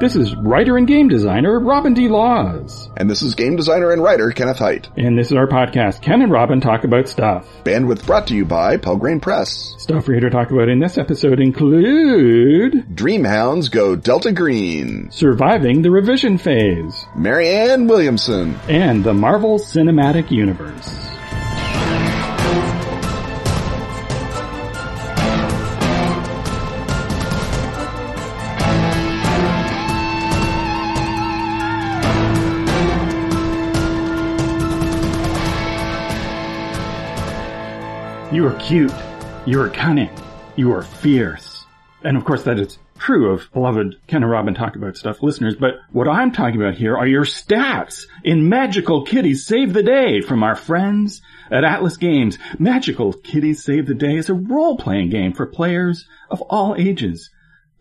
This is writer and game designer Robin D. Laws. And this is game designer and writer Kenneth Hite. And this is our podcast, Ken and Robin Talk About Stuff. Bandwidth brought to you by Pelgrane Press. Stuff we're here to talk about in this episode include Dreamhounds Go Delta Green, Surviving the Revision Phase, Marianne Williamson, and the Marvel Cinematic Universe. You are cute. You are cunning. You are fierce. And of course that is true of beloved Ken and Robin talk about stuff listeners, but what I'm talking about here are your stats in Magical Kitties Save the Day from our friends at Atlas Games. Magical Kitties Save the Day is a role-playing game for players of all ages.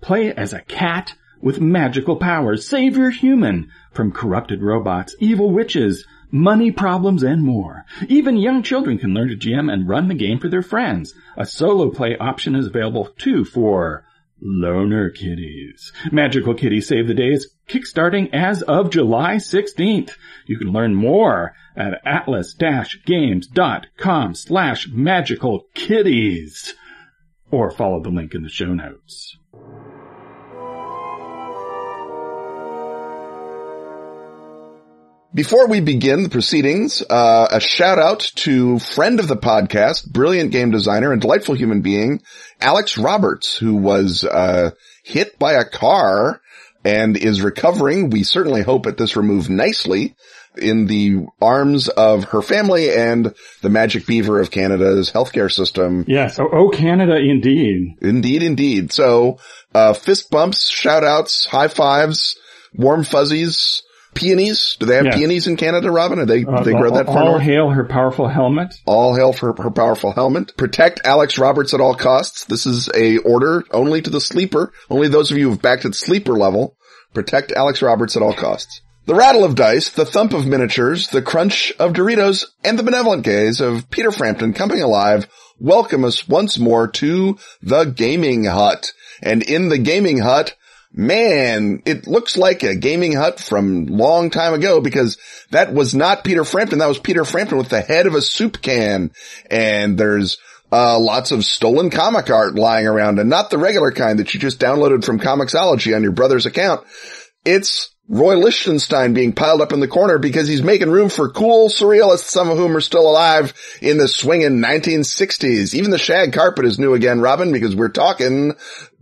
Play as a cat with magical powers. Save your human from corrupted robots, evil witches, money problems, and more. Even young children can learn to GM and run the game for their friends. A solo play option is available too for loner kitties. Magical Kitties Save the Day is kickstarting as of July 16th. You can learn more at atlas-games.com slash magical kitties or follow the link in the show notes. Before we begin the proceedings, uh, a shout out to friend of the podcast, brilliant game designer and delightful human being, Alex Roberts, who was, uh, hit by a car and is recovering. We certainly hope at this remove nicely in the arms of her family and the Magic Beaver of Canada's healthcare system. Yes. Oh, oh Canada indeed. Indeed, indeed. So, uh, fist bumps, shout outs, high fives, warm fuzzies, peonies. Do they have Yes. peonies in Canada, Robin? Or they, Uh, they grow all, that far all north? hail her powerful helmet. All hail for her powerful helmet. Protect Alex Roberts at all costs. This is a order only to the sleeper. Only those of you who've backed at sleeper level. Protect Alex Roberts at all costs. The rattle of dice, the thump of miniatures, the crunch of Doritos, and the benevolent gaze of Peter Frampton coming alive welcome us once more to the gaming hut. And in the gaming hut, man, it looks like a gaming hut from long time ago because that was not Peter Frampton. That was Peter Frampton with the head of a soup can. And there's uh, lots of stolen comic art lying around and not the regular kind that you just downloaded from Comixology on your brother's account. It's Roy Lichtenstein being piled up in the corner because he's making room for cool surrealists, some of whom are still alive in the swinging 1960s. Even the shag carpet is new again, Robin, because we're talking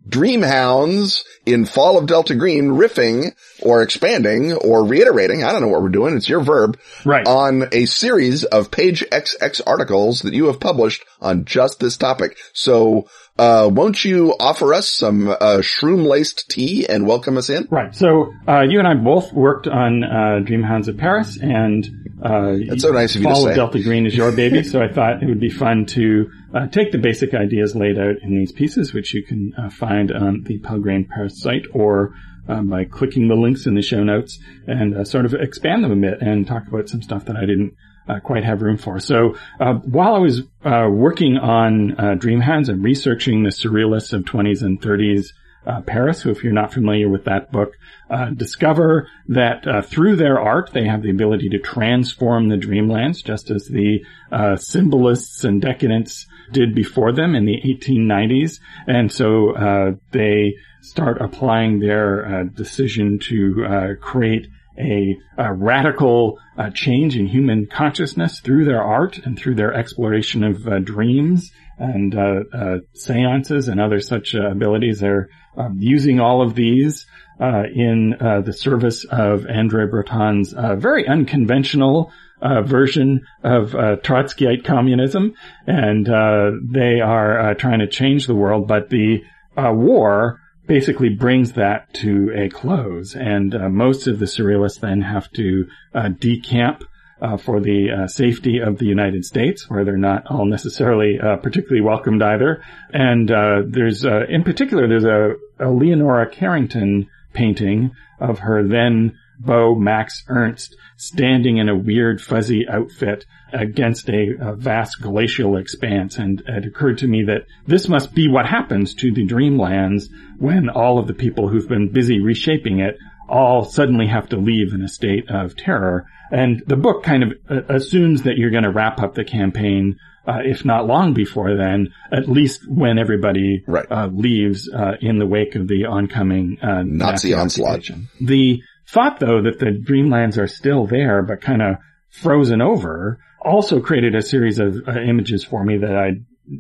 Dreamhounds in Fall of Delta Green riffing or expanding or reiterating. I don't know what we're doing. It's your verb. Right. On a series of page XX articles that you have published on just this topic. So, uh, won't you offer us some, uh, shroom laced tea and welcome us in? Right. So, uh, you and I both worked on, uh, Dreamhounds of Paris and, uh, That's so nice of you to Fall say. of Delta Green is your baby. so I thought it would be fun to, uh, take the basic ideas laid out in these pieces, which you can uh, find on the Pelgrane Press site or, um, by clicking the links in the show notes and uh, sort of expand them a bit and talk about some stuff that I didn't uh, quite have room for. So uh, while I was uh, working on uh, Dreamhounds and researching the surrealists of 20s and 30s uh, Paris, who if you're not familiar with that book, uh, discover that uh, through their art they have the ability to transform the dreamlands, just as the uh, symbolists and decadents did before them in the 1890s. And so uh, they start applying their uh, decision to uh, create a, a radical uh, change in human consciousness through their art and through their exploration of uh, dreams and uh, uh, seances and other such uh, abilities. They're um, using all of these uh, in the service of Andre Breton's very unconventional version of Trotskyite communism, and they are trying to change the world. But the war basically brings that to a close, and uh, most of the surrealists then have to uh, decamp uh, for the uh, safety of the United States, where they're not all necessarily uh, particularly welcomed either. And uh, there's, in particular, there's a, a Leonora Carrington painting of her then Beau Max Ernst standing in a weird fuzzy outfit against a, a, vast glacial expanse. And it occurred to me that this must be what happens to the Dreamlands when all of the people who've been busy reshaping it all suddenly have to leave in a state of terror. And the book kind of uh, assumes that you're going to wrap up the campaign uh, if not long before then, at least when everybody right. uh, leaves uh, in the wake of the oncoming uh, Nazi, Nazi onslaught. The thought, though, that the Dreamlands are still there but kind of frozen over also created a series of uh, images for me that I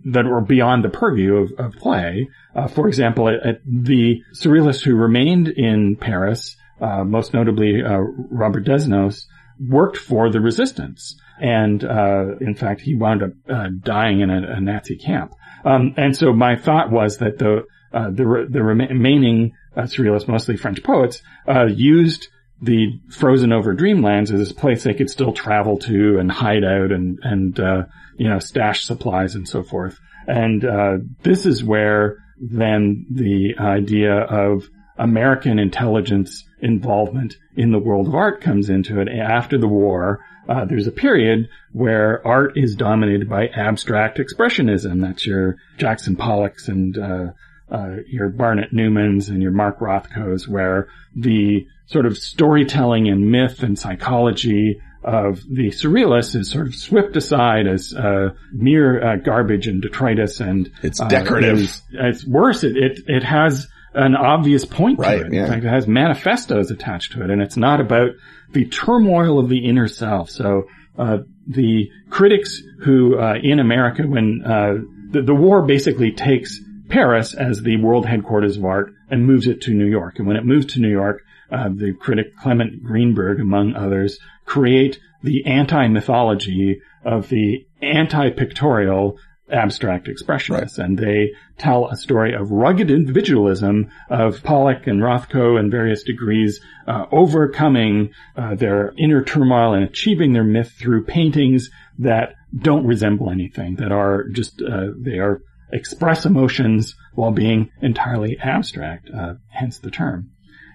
that were beyond the purview of, of play. Uh, for example, at, at the surrealists who remained in Paris, most notably Robert Desnos, worked for the resistance. And, uh, in fact, he wound up, uh, dying in a, a Nazi camp. Um, and so my thought was that the, uh, the, re- the remaining uh, surrealists, mostly French poets, uh, used the frozen over dreamlands as this place they could still travel to and hide out and, and, uh, you know, stash supplies and so forth. And, this is where then the idea of American intelligence involvement in the world of art comes into it. After the war, uh, there's a period where art is dominated by abstract expressionism. That's your Jackson Pollocks and uh, uh, your Barnett Newmans and your Mark Rothkos, where the sort of storytelling and myth and psychology of the surrealists is sort of swept aside as uh, mere uh, garbage and detritus, and it's decorative. Is, it's worse. It, it it has an obvious point right, to it. Yeah. In fact, it has manifestos attached to it, and it's not about the turmoil of the inner self. So uh, the critics who uh, in America, when uh, the, the war basically takes Paris as the world headquarters of art and moves it to New York, and when it moves to New York, uh, the critic Clement Greenberg, among others, create the anti-mythology of the anti-pictorial abstract expressionists. Right. And they tell a story of rugged individualism of Pollock and Rothko in various degrees, uh, overcoming uh, their inner turmoil and achieving their myth through paintings that don't resemble anything, that are just, uh, they are express emotions while being entirely abstract, uh, hence the term.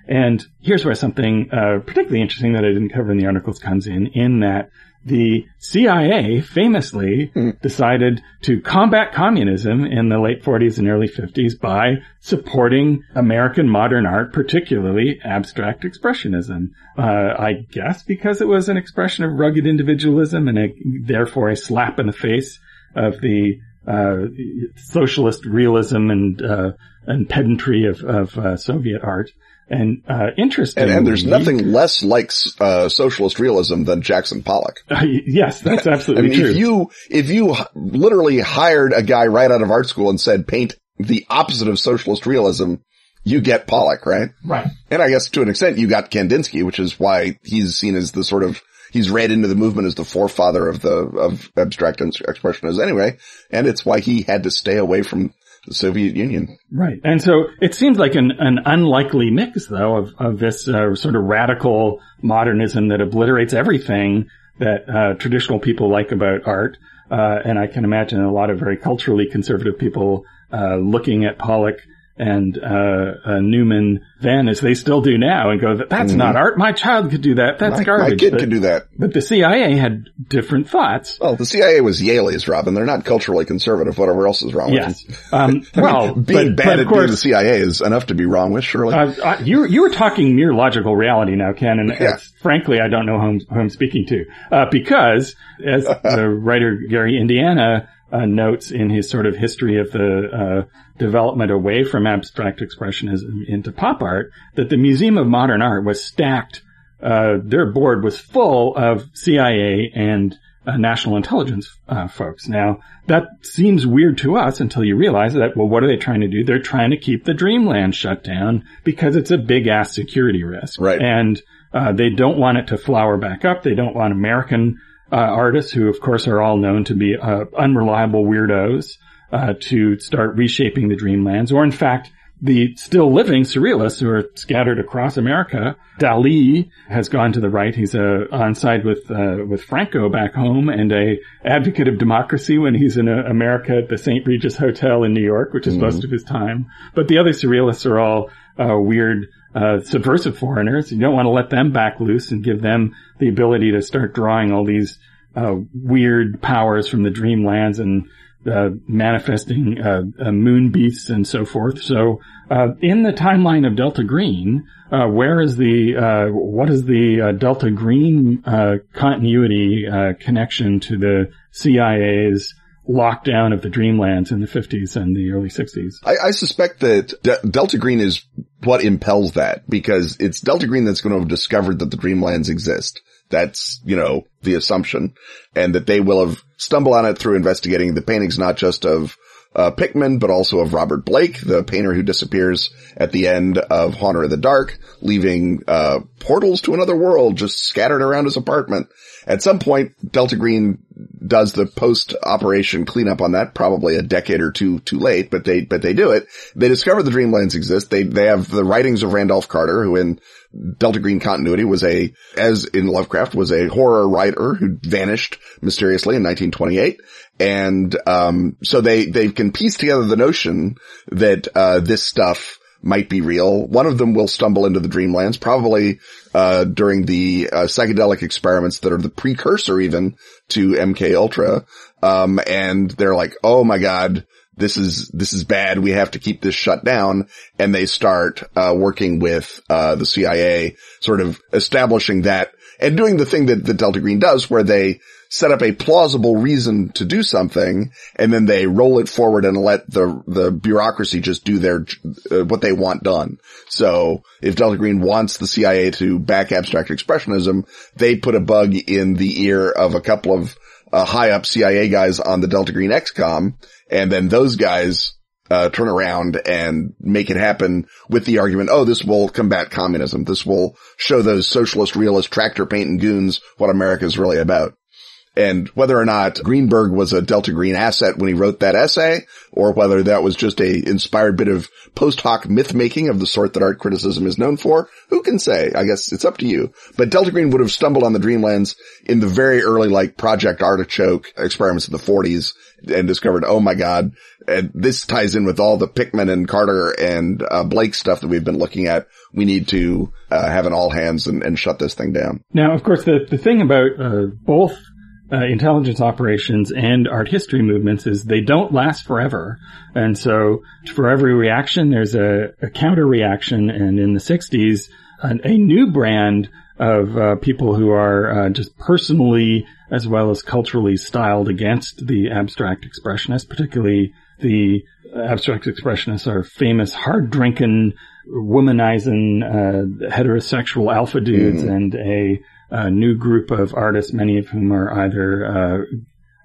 And here's where something uh, particularly interesting that I didn't cover in the articles comes in, in that the CIA famously mm. decided to combat communism in the late 40s and early 50s by supporting American modern art, particularly abstract expressionism. Uh, I guess because it was an expression of rugged individualism and a, therefore a slap in the face of the uh, socialist realism and uh, and pedantry of, of uh, Soviet art. And uh, interesting. And, and, there's nothing less like uh, socialist realism than Jackson Pollock. Uh, yes, that's absolutely I mean, true. If you if you literally hired a guy right out of art school and said paint the opposite of socialist realism, you get Pollock, right? Right. And I guess to an extent you got Kandinsky, which is why he's seen as the sort of he's read into the movement as the forefather of the of abstract expressionism anyway, and it's why he had to stay away from the Soviet Union. Right. And so it seems like an, an unlikely mix though of, of this uh, sort of radical modernism that obliterates everything that uh, traditional people like about art. Uh, and I can imagine a lot of very culturally conservative people uh, looking at Pollock and uh, uh, Newman then, as they still do now, and go, "That's mm-hmm. not art. My child could do that. That's my, garbage." My kid but, could do that. But the CIA had different thoughts. Well, the CIA was Yale's, Robin. They're not culturally conservative. Whatever else is wrong yes. with them. Um, well, being but, bad but at course, being the CIA is enough to be wrong with, surely. Uh, you you were talking mere logical reality now, Ken, and yeah. frankly, I don't know who I'm, who I'm speaking to uh, because as the writer Gary Indiana uh, notes in his sort of history of the uh, development away from abstract expressionism into pop art that the Museum of Modern Art was stacked. Uh, their board was full of CIA and uh, national intelligence uh, folks. Now that seems weird to us until you realize that. Well, what are they trying to do? They're trying to keep the Dreamland shut down because it's a big ass security risk, right? And uh, they don't want it to flower back up. They don't want American uh, artists who, of course, are all known to be uh, unreliable weirdos uh, to start reshaping the dreamlands, or in fact, the still living surrealists who are scattered across America. Dali has gone to the right. He's uh, on side with uh, with Franco back home and a advocate of democracy when he's in uh, America at the St. Regis Hotel in New York, which is mm-hmm. most of his time. But the other surrealists are all uh, weird uh, subversive foreigners. You don't want to let them back loose and give them the ability to start drawing all these uh, weird powers from the dreamlands and uh, manifesting uh, uh, moon beasts and so forth. So, uh, in the timeline of Delta Green, uh, where is the uh, what is the Delta Green continuity connection to the CIA's lockdown of the Dreamlands in the 50s and the early 60s? I, I suspect that De- Delta Green is what impels that because it's Delta Green that's going to have discovered that the Dreamlands exist. That's, you know, the assumption and that they will have stumbled on it through investigating the paintings, not just of uh, Pickman, but also of Robert Blake, the painter who disappears at the end of Haunter of the Dark, leaving, uh, portals to another world just scattered around his apartment. At some point, Delta Green does the post-operation cleanup on that, probably a decade or two too late, but they, but they do it. They discover the Dreamlands exist. They, they have the writings of Randolph Carter, who in Delta Green continuity was a, as in Lovecraft, was a horror writer who vanished mysteriously in 1928. And, um, so they, they can piece together the notion that, uh, this stuff might be real. One of them will stumble into the dreamlands, probably, uh, during the, uh, psychedelic experiments that are the precursor even to MK Ultra. Um, and they're like, oh my God, this is, this is bad. We have to keep this shut down. And they start, uh, working with, uh, the CIA, sort of establishing that and doing the thing that, that Delta Green does where they set up a plausible reason to do something and then they roll it forward and let the, the bureaucracy just do their, uh, what they want done. So if Delta Green wants the CIA to back abstract expressionism, they put a bug in the ear of a couple of uh, high up CIA guys on the Delta Green XCOM and then those guys uh, turn around and make it happen with the argument, oh, this will combat communism. This will show those socialist realist tractor painting goons what America is really about. And whether or not Greenberg was a Delta Green asset when he wrote that essay, or whether that was just a inspired bit of post hoc myth making of the sort that art criticism is known for, who can say? I guess it's up to you. But Delta Green would have stumbled on the Dreamlands in the very early like Project Artichoke experiments of the 40s and discovered, oh my god, and this ties in with all the Pickman and Carter and uh, Blake stuff that we've been looking at. We need to uh, have an all hands and, and, shut this thing down. Now, of course, the, the thing about uh, both uh, intelligence operations and art history movements is they don't last forever. And so for every reaction, there's a, a counter reaction. And in the 60s, an, a new brand of uh, people who are uh, just personally as well as culturally styled against the abstract expressionists, particularly the abstract expressionists are famous hard drinking, womanizing, uh, heterosexual alpha dudes mm. and a a new group of artists, many of whom are either uh,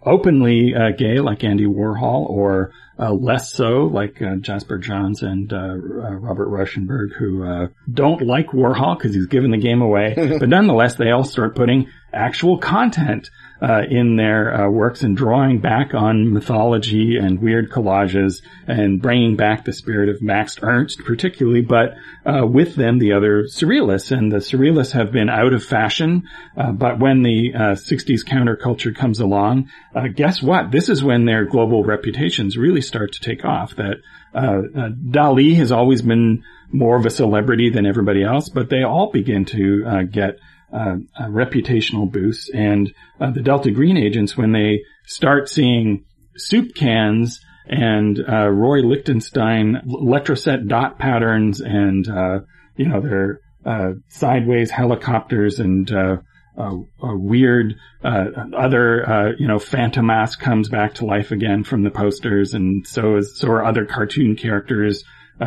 openly uh, gay, like Andy Warhol, or uh, less so, like uh, Jasper Johns and uh, uh, Robert Rauschenberg, who don't like Warhol because he's given the game away. but nonetheless, they all start putting actual content uh, in their uh, works and drawing back on mythology and weird collages and bringing back the spirit of Max Ernst, particularly, but uh, with them the other surrealists. And the surrealists have been out of fashion, uh, but when the 60s uh, counterculture comes along, uh, guess what? This is when their global reputations really start to take off. That Dali has always been more of a celebrity than everybody else, but they all begin to get uh, reputational boosts. And uh, the Delta Green agents, when they start seeing soup cans and uh, Roy Lichtenstein electroset dot patterns and uh, you know their uh, sideways helicopters and uh, weird other you know Phantom Fantomas comes back to life again from the posters, and so is so are other cartoon characters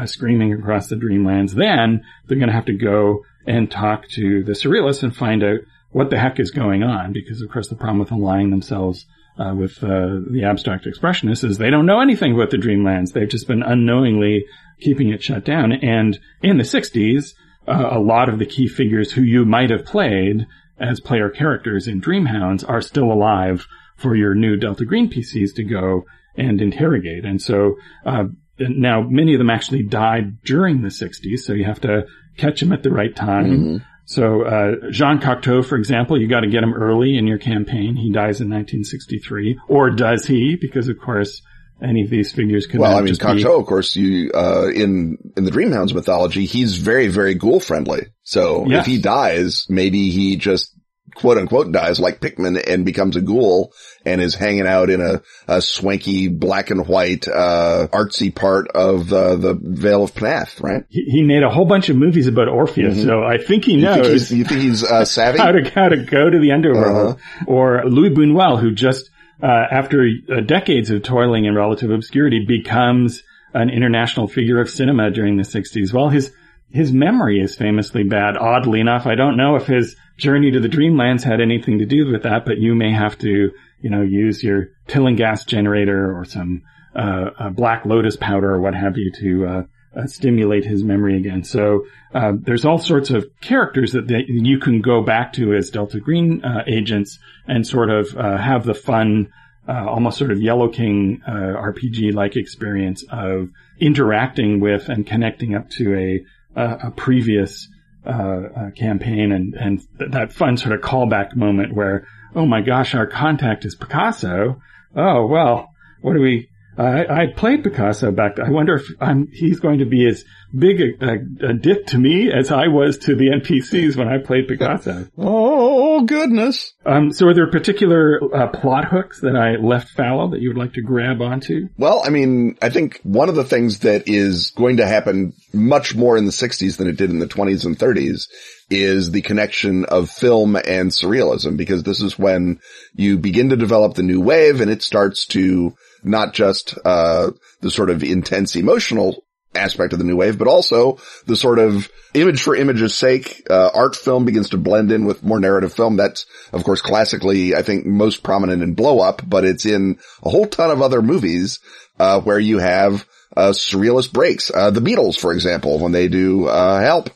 screaming across the dreamlands. Then they're going to have to go and talk to the surrealists and find out what the heck is going on. Because of course the problem with aligning themselves uh, with uh, the abstract expressionists is they don't know anything about the dreamlands. They've just been unknowingly keeping it shut down. And in the 60s, uh, a lot of the key figures who you might have played as player characters in Dreamhounds are still alive for your new Delta Green PCs to go and interrogate. And so uh, now many of them actually died during the 60s, so you have to catch him at the right time. Mm-hmm. So uh, Jean Cocteau, for example, you got to get him early in your campaign. He dies in 1963, or does he? Because of course any of these figures could Well, I mean, just be- Cocteau, of course, you, uh, in, in the Dreamhounds mythology, he's very, very ghoul friendly. So Yes. if he dies, maybe he just quote unquote dies like Pickman and becomes a ghoul and is hanging out in a, a swanky black and white, uh, artsy part of, uh, the Vale of Pnath, right? he, he made a whole bunch of movies about Orpheus, so I think he Mm-hmm. You think knows he's, you think he's, uh, savvy? how to how to go to the underworld. Uh-huh. Or Louis Buñuel, who just uh, after uh, decades of toiling in relative obscurity, becomes an international figure of cinema during the '60s. Well, his his memory is famously bad. Oddly enough, I don't know if his journey to the Dreamlands had anything to do with that, but you may have to, you know, use your Tillinghast generator or some uh, uh, Black Lotus powder or what have you to uh, uh, stimulate his memory again. So uh, there's all sorts of characters that, you can go back to as Delta Green uh, agents and sort of have the fun, uh, almost sort of Yellow King uh, RPG like experience of interacting with and connecting up to a a, a previous uh, uh, campaign and and th- that fun sort of callback moment where oh my gosh our contact is Picasso. Oh well what do we I, I played Picasso back. then. I wonder if I'm, he's going to be as big a, a, a dick to me as I was to the NPCs when I played Picasso. Oh, goodness. Um, so are there particular uh, plot hooks that I left fallow that you would like to grab onto? Well, I mean, I think one of the things that is going to happen much more in the 60s than it did in the 20s and 30s is the connection of film and surrealism because this is when you begin to develop the new wave and it starts to not just, uh, the sort of intense emotional aspect of the new wave, but also the sort of image for image's sake, uh, art film begins to blend in with more narrative film. That's, of course, classically, I think most prominent in Blow Up, but it's in a whole ton of other movies, uh, where you have, uh, surrealist breaks. Uh, the Beatles, for example, when they do, uh, Help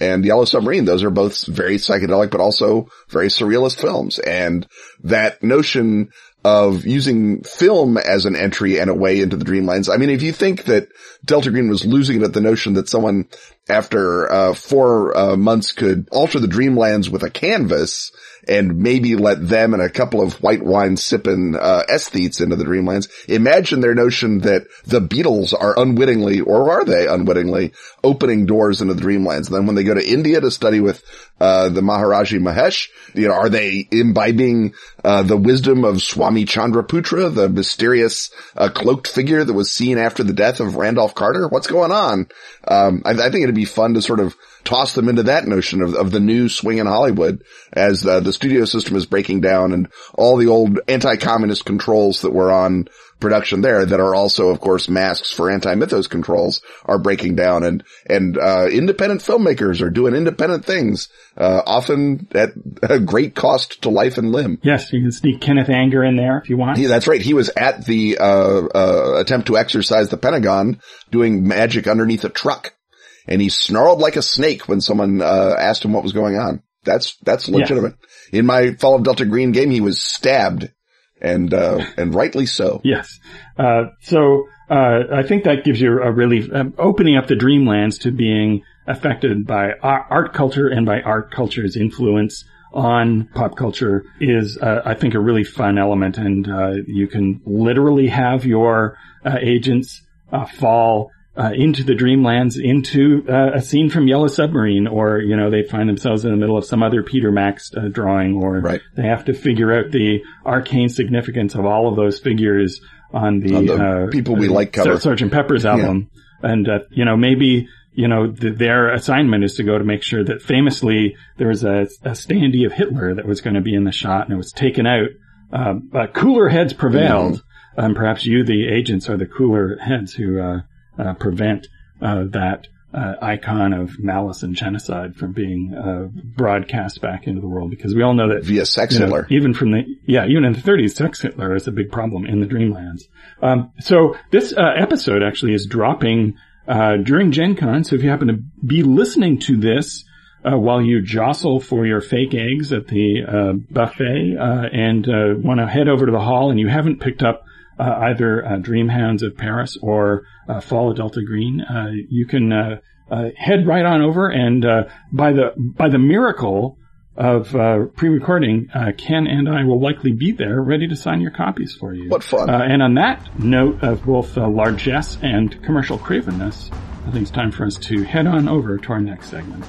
and Yellow Submarine, those are both very psychedelic, but also very surrealist films. And that notion of using film as an entry and a way into the dreamlands. I mean, if you think that Delta Green was losing it at the notion that someone after uh, four uh, months could alter the dreamlands with a canvas and maybe let them and a couple of white wine sipping uh, aesthetes into the dreamlands, imagine their notion that the Beatles are unwittingly, or are they unwittingly, opening doors into the dreamlands. And then when they go to India to study with uh, the Maharishi Mahesh, you know, are they imbibing uh, the wisdom of Swami Chandraputra, the mysterious uh, cloaked figure that was seen after the death of Randolph Carter? What's going on? Um, I, I think it'd be fun to sort of toss them into that notion of, of the new swing in Hollywood as uh, the studio system is breaking down and all the old anti-communist controls that were on production there that are also, of course, masks for anti-mythos controls are breaking down and, and, uh, independent filmmakers are doing independent things, uh, often at a great cost to life and limb. Yes, you can sneak Kenneth Anger in there if you want. He, that's right. He was at the, uh, uh, attempt to exorcise the Pentagon doing magic underneath a truck and he snarled like a snake when someone, uh, asked him what was going on. That's, that's legitimate. In my Fall of Delta Green game, he was stabbed and, uh, and rightly so. Yes. Uh, so uh, I think that gives you a really um, opening up the dreamlands to being affected by art culture and by art culture's influence on pop culture is, uh, I think, a really fun element. And uh, you can literally have your uh, agents uh, fall. Uh, into the dreamlands, into uh, a scene from Yellow Submarine, or you know they find themselves in the middle of some other Peter Max uh, drawing, or Right. they have to figure out the arcane significance of all of those figures on the, On the uh, People We uh, Like cover. Sergeant Pepper's album, and uh, you know maybe you know th- their assignment is to go to make sure that famously there was a, a standee of Hitler that was going to be in the shot, and it was taken out. Uh, but cooler heads prevailed, Mm-hmm. and perhaps you, the agents, are the cooler heads who prevent uh, that. Uh, icon of malice and genocide from being uh, broadcast back into the world because we all know that Via sex you know, Hitler. even from the yeah, even in the 30s, sex Hitler is a big problem in the Dreamlands. Um, so this uh, episode actually is dropping uh, during Gen Con. So if you happen to be listening to this uh, while you jostle for your fake eggs at the uh, buffet uh, and uh, want to head over to the hall, and you haven't picked up uh, either uh, Dreamhounds of Paris or uh, Fall of Delta Green, uh, you can uh, uh, head right on over and uh, by the by the miracle of uh, pre-recording, uh, Ken and I will likely be there, ready to sign your copies for you. What fun! Uh, and on that note of both uh, largesse and commercial cravenness, I think it's time for us to head on over to our next segment.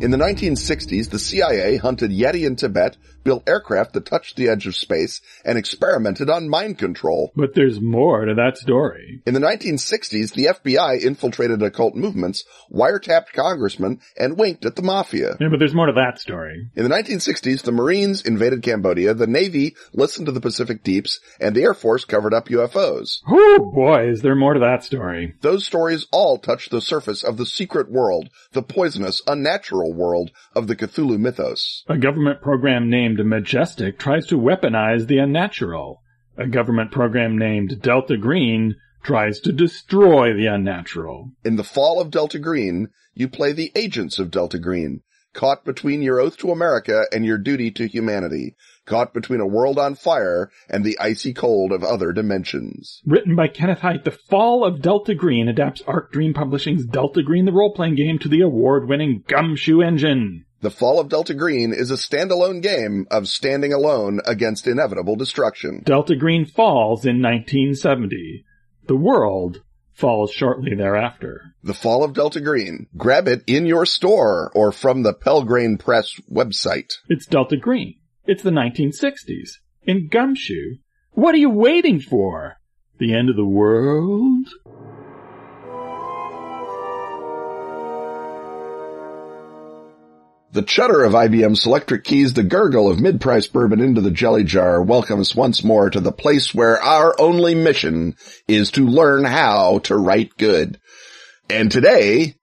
In the 1960s, the CIA hunted Yeti in Tibet, built aircraft that touched the edge of space, and experimented on mind control. But there's more to that story. In the 1960s, the FBI infiltrated occult movements, wiretapped congressmen, and winked at the mafia. Yeah, but there's more to that story. In the 1960s, the Marines invaded Cambodia, the Navy listened to the Pacific Deeps, and the Air Force covered up UFOs. Oh boy, is there more to that story. Those stories all touch the surface of the secret world, the poisonous, unnatural world of the Cthulhu mythos. A government program named Majestic tries to weaponize the unnatural. A government program named Delta Green tries to destroy the unnatural. In the fall of Delta Green, you play the agents of Delta Green, caught between your oath to America and your duty to humanity, caught between a world on fire and the icy cold of other dimensions. Written by Kenneth Hite, The Fall of Delta Green adapts Arc Dream Publishing's Delta Green the role-playing game to the award-winning Gumshoe engine. The Fall of Delta Green is a standalone game of standing alone against inevitable destruction. Delta Green falls in 1970. The world falls shortly thereafter. The Fall of Delta Green. Grab it in your store or from the Pelgrane Press website. It's Delta Green. It's the 1960s. In Gumshoe. What are you waiting for? The end of the world? The chutter of IBM's electric keys, the gurgle of mid-price bourbon into the jelly jar welcomes once more to the place where our only mission is to learn how to write good. And today,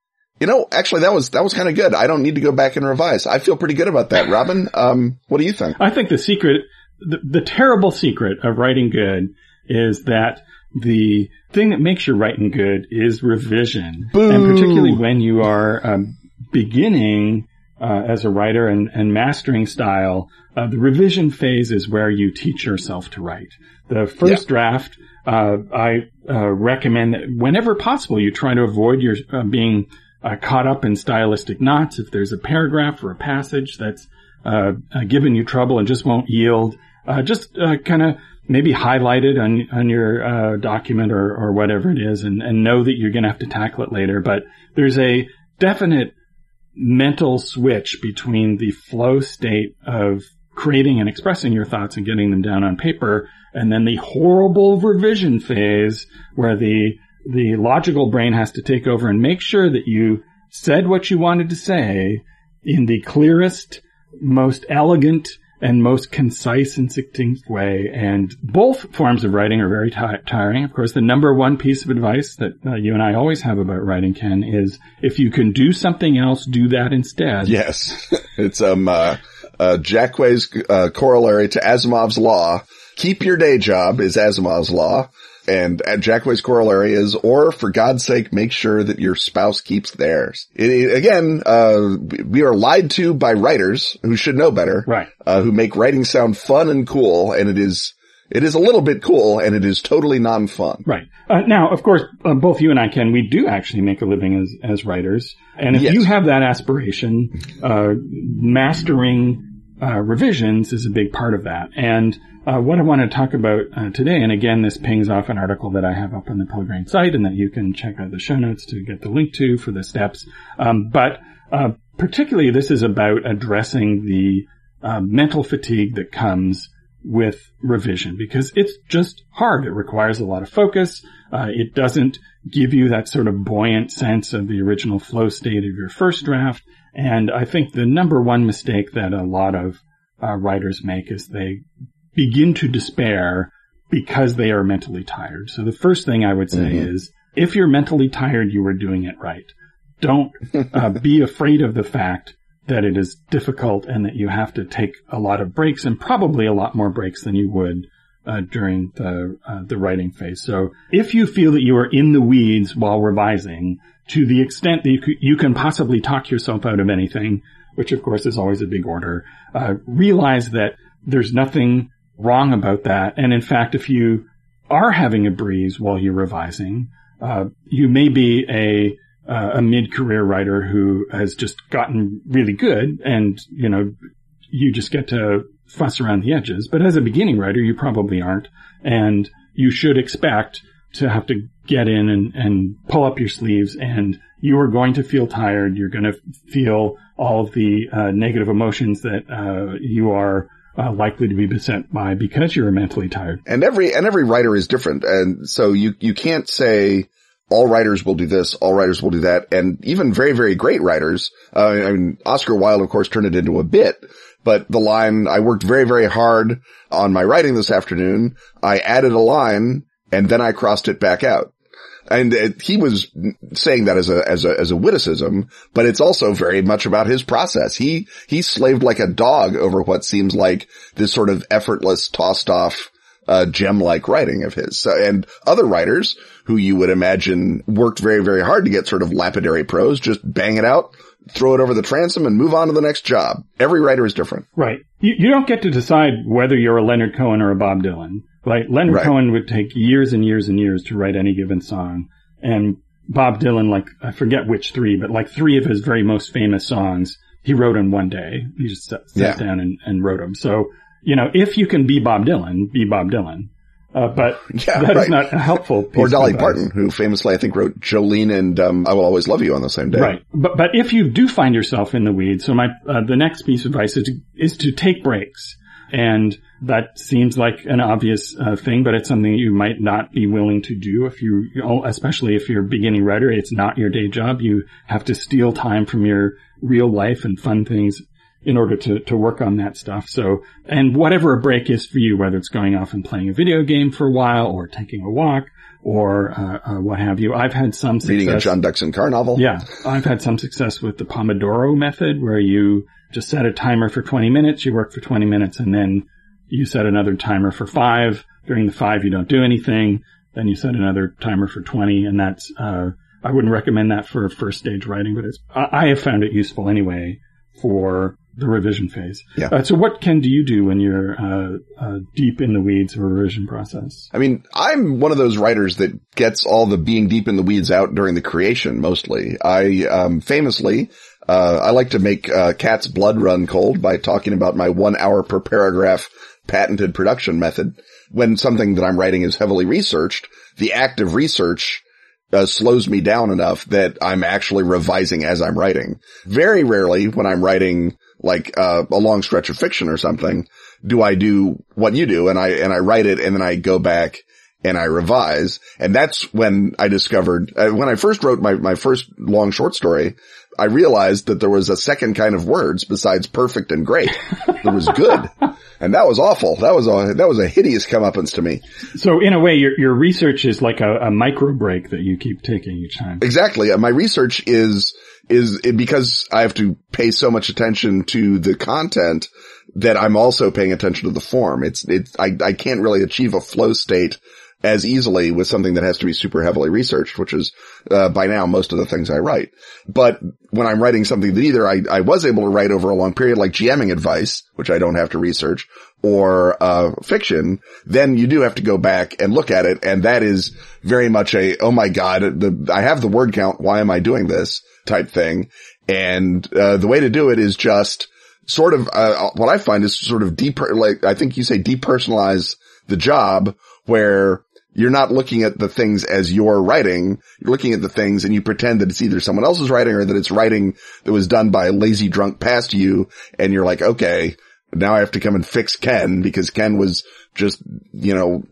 you know, actually that was, that was kind of good. I don't need to go back and revise. I feel pretty good about that. Robin, um, what do you think? I think the secret, the, the terrible secret of writing good is that the thing that makes your writing good is revision. Boo. And particularly when you are um, beginning uh, as a writer and, and mastering style, uh, the revision phase is where you teach yourself to write. The first Yeah. draft, uh, I uh, recommend that whenever possible, you try to avoid your uh, being uh, caught up in stylistic knots. If there's a paragraph or a passage that's uh, uh, giving you trouble and just won't yield, uh, just uh, kind of maybe highlight it on on your uh, document or or whatever it is, and, and know that you're going to have to tackle it later. But there's a definite mental switch between the flow state of creating and expressing your thoughts and getting them down on paper and then the horrible revision phase where the the logical brain has to take over and make sure that you said what you wanted to say in the clearest, most elegant, and most concise and succinct way. And both forms of writing are very ti- tiring. Of course, the number one piece of advice that uh, you and I always have about writing, Ken, is if you can do something else, do that instead. Yes. it's, um, uh, uh, Jacquet's, uh, corollary to Asimov's law. Keep your day job is Asimov's law. And uh, Jacquet's corollary is, or for God's sake, make sure that your spouse keeps theirs. It, again, uh, we are lied to by writers who should know better. Right. Uh, who make writing sound fun and cool, and it is, it is a little bit cool, and it is totally non-fun. Right. Uh, now, of course, uh, both you and I, Ken, we do actually make a living as, as writers. And if Yes. you have that aspiration, uh, mastering uh, revisions is a big part of that. And uh, what I want to talk about uh, today, and again, this pings off an article that I have up on the Pelgrane site and that you can check out the show notes to get the link to for the steps. Um, but uh, particularly, this is about addressing the uh, mental fatigue that comes with revision because it's just hard. It requires a lot of focus. Uh, it doesn't give you that sort of buoyant sense of the original flow state of your first draft. And I think the number one mistake that a lot of uh, writers make is they begin to despair because they are mentally tired. So the first thing I would say Mhm. is if you're mentally tired, you are doing it right. Don't uh, be afraid of the fact that it is difficult and that you have to take a lot of breaks and probably a lot more breaks than you would uh, during the uh, the writing phase. So if you feel that you are in the weeds while revising, to the extent that you, you can possibly talk yourself out of anything, which of course is always a big order, uh, realize that there's nothing wrong about that. And in fact, if you are having a breeze while you're revising, uh, you may be a uh, a mid-career writer who has just gotten really good and, you know, you just get to fuss around the edges. But as a beginning writer, you probably aren't. And you should expect to have to get in and, and pull up your sleeves and you are going to feel tired. You're going to feel all of the uh, negative emotions that uh, you are uh, likely to be beset by because you're mentally tired. And every and every writer is different, and so you you can't say all writers will do this, all writers will do that, and even very very great writers. Uh, I mean, Oscar Wilde, of course, turned it into a bit. But the line, I worked very, very hard on my writing this afternoon. I added a line and then I crossed it back out. And it, he was saying that as a, as a, as a witticism, but it's also very much about his process. He, he slaved like a dog over what seems like this sort of effortless tossed off, uh, gem-like writing of his. So, and other writers who you would imagine worked very, very hard to get sort of lapidary prose, just bang it out, throw it over the transom and move on to the next job. Every writer is different. Right. You, you don't get to decide whether you're a Leonard Cohen or a Bob Dylan. Like Leonard right. Cohen would take years and years and years to write any given song. And Bob Dylan, like, I forget which three, but like three of his very most famous songs, he wrote in one day. He just sat, sat yeah. down and, and wrote them. So, you know, if you can be Bob Dylan, be Bob Dylan. Uh, but yeah, that right. is not helpful. or Dolly Parton, who famously, I think, wrote Jolene and um, "I Will Always Love You" on the same day. Right. But but if you do find yourself in the weeds, so my uh, the next piece of advice is to, is to take breaks, and that seems like an obvious uh, thing, but it's something you might not be willing to do if you, especially if you're a beginning writer. It's not your day job. You have to steal time from your real life and fun things in order to, to work on that stuff. So, and whatever a break is for you, whether it's going off and playing a video game for a while or taking a walk or uh, uh, what have you. I've had some success. Reading a John Dickson Carr novel. Yeah. I've had some success with the Pomodoro method where you just set a timer for 20 minutes, you work for 20 minutes and then you set another timer for five. During the five, you don't do anything. Then you set another timer for 20 and that's, uh, I wouldn't recommend that for first stage writing, but it's, I, I have found it useful anyway for the revision phase. Yeah. Uh, so what can do you do when you're uh, uh, deep in the weeds of a revision process? I mean, I'm one of those writers that gets all the being deep in the weeds out during the creation mostly. I um, famously, uh, I like to make uh, cat's blood run cold by talking about my one hour per paragraph patented production method. When something that I'm writing is heavily researched, the act of research uh, slows me down enough that I'm actually revising as I'm writing. Very rarely when I'm writing like uh, a long stretch of fiction or something, do I do what you do and I and I write it and then I go back and I revise. And that's when I discovered uh, when I first wrote my my first long short story, I realized that there was a second kind of words besides perfect and great. There was good. and that was awful. That was a that was a hideous comeuppance to me. So in a way, your your research is like a, a micro break that you keep taking each time. Exactly. Uh, my research is is because I have to pay so much attention to the content that I'm also paying attention to the form. It's, it's, I, I can't really achieve a flow state as easily with something that has to be super heavily researched, which is, uh, by now most of the things I write. But when I'm writing something that either I, I was able to write over a long period, like GMing advice, which I don't have to research, or, uh, fiction, then you do have to go back and look at it. And that is very much a, oh my God, the, I have the word count. Why am I doing this? type thing. And, uh, the way to do it is just sort of, uh, what I find is sort of deep, like, I think you say depersonalize the job where you're not looking at the things as you're writing. You're looking at the things and you pretend that it's either someone else's writing or that it's writing that was done by a lazy drunk past you. And you're like, okay, now I have to come and fix Ken because Ken was just, you know,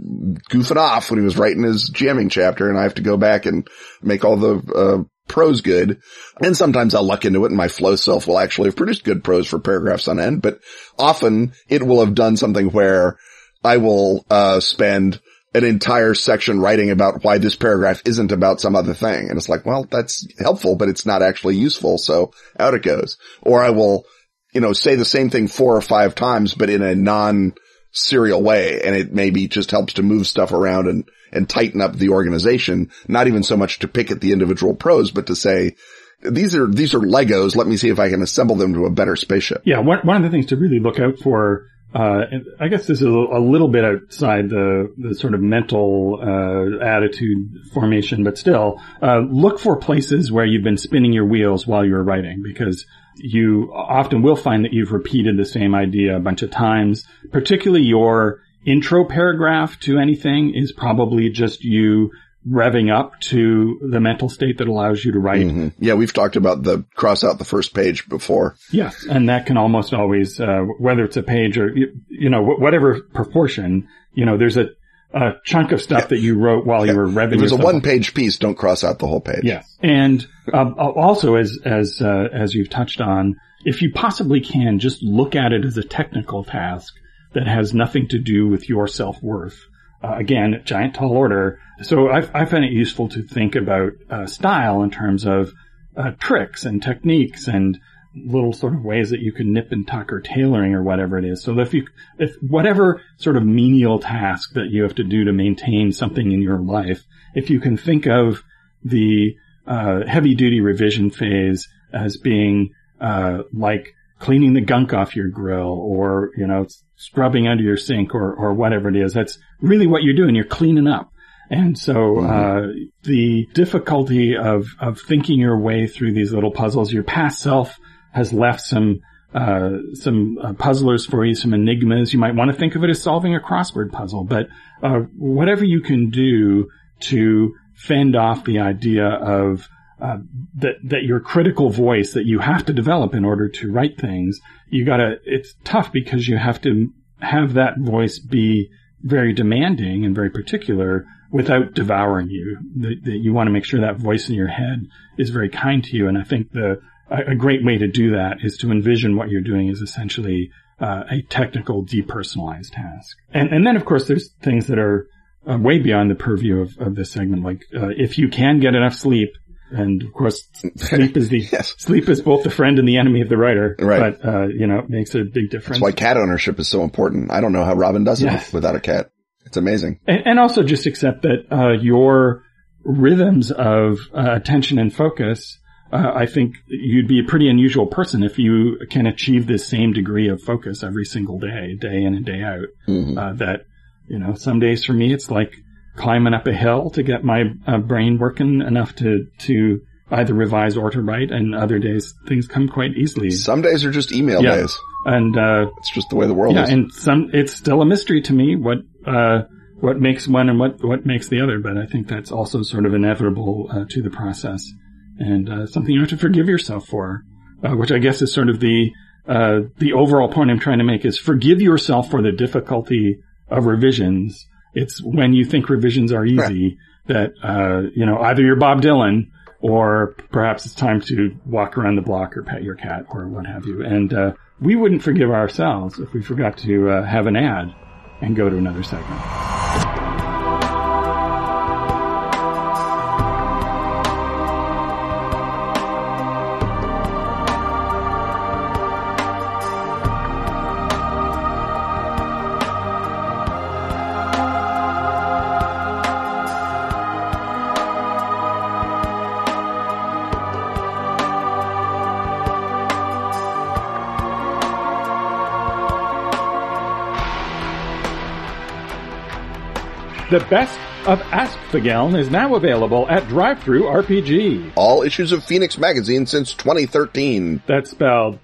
goofing off when he was writing his jamming chapter and I have to go back and make all the, uh, prose good. And sometimes I'll luck into it and my flow self will actually have produced good prose for paragraphs on end, but often it will have done something where I will, uh, spend an entire section writing about why this paragraph isn't about some other thing. And it's like, well, that's helpful, but it's not actually useful. So out it goes. Or I will, you know, say the same thing four or five times, but in a non serial way. And it maybe just helps to move stuff around and and tighten up the organization, not even so much to pick at the individual prose, but to say, these are, these are Legos. Let me see if I can assemble them to a better spaceship. Yeah, one, one of the things to really look out for, uh, I guess this is a, little bit outside the, the sort of mental, uh, attitude formation, but still, uh, look for places where you've been spinning your wheels while you're writing because you often will find that you've repeated the same idea a bunch of times, particularly your intro paragraph to anything is probably just you revving up to the mental state that allows you to write. hmm Yeah, we've talked about the cross out the first page before. Yes, and that can almost always, uh, whether it's a page or you, you know whatever proportion, you know, there's a, a chunk of stuff that you wrote while you were revving. If it's a one page piece, don't cross out the whole page. Yes, and um, also as as uh, as you've touched on, if you possibly can, just look at it as a technical task that has nothing to do with your self worth. Uh, again, giant tall order. So I, I find it useful to think about uh, style in terms of uh, tricks and techniques and little sort of ways that you can nip and tuck or tailoring or whatever it is. So if you, if whatever sort of menial task that you have to do to maintain something in your life, if you can think of the uh, heavy duty revision phase as being uh, like cleaning the gunk off your grill or you know scrubbing under your sink or or whatever it is. That's really what you're doing. You're cleaning up. And so uh, the difficulty of of thinking your way through these little puzzles, your past self has left some uh, some uh, puzzlers for you, some enigmas. You might want to think of it as solving a crossword puzzle, but uh, whatever you can do to fend off the idea of uh, that that your critical voice that you have to develop in order to write things, you gotta. It's tough because you have to have that voice be very demanding and very particular without devouring you. That, that you want to make sure that voice in your head is very kind to you, and I think the a, great way to do that is to envision what you're doing is essentially uh, a technical depersonalized task. And and then of course there's things that are uh, way beyond the purview of, of this segment. Like uh, if you can get enough sleep, and of course sleep is the Yes. sleep is both the friend and the enemy of the writer. Right. But uh, you know it makes a big difference. That's why cat ownership is so important. I don't know how Robin does it Yes. without a cat. It's amazing. and, and also just accept that uh, your rhythms of uh, attention and focus. Uh, I think you'd be a pretty unusual person if you can achieve this same degree of focus every single day, day in and day out. Mhm. Uh, that you know, some days for me it's like climbing up a hill to get my uh, brain working enough to to either revise or to write, and other days things come quite easily. Some days are just email Yeah. days. And uh, It's just the way the world yeah, is. and some it's still a mystery to me what uh, what makes one and what what makes the other. But I think that's also sort of inevitable uh, to the process, and uh, something you have to forgive yourself for, uh, which I guess is sort of the uh, the overall point I'm trying to make is forgive yourself for the difficulty of revisions. It's when you think revisions are easy that uh, you know either you're Bob Dylan or perhaps it's time to walk around the block or pet your cat or what have you. And uh, we wouldn't forgive ourselves if we forgot to uh, have an ad and go to another segment. The best of Ask Fageln is now available at DriveThru RPG. All issues of Fenix Magazine since 2013 That's spelled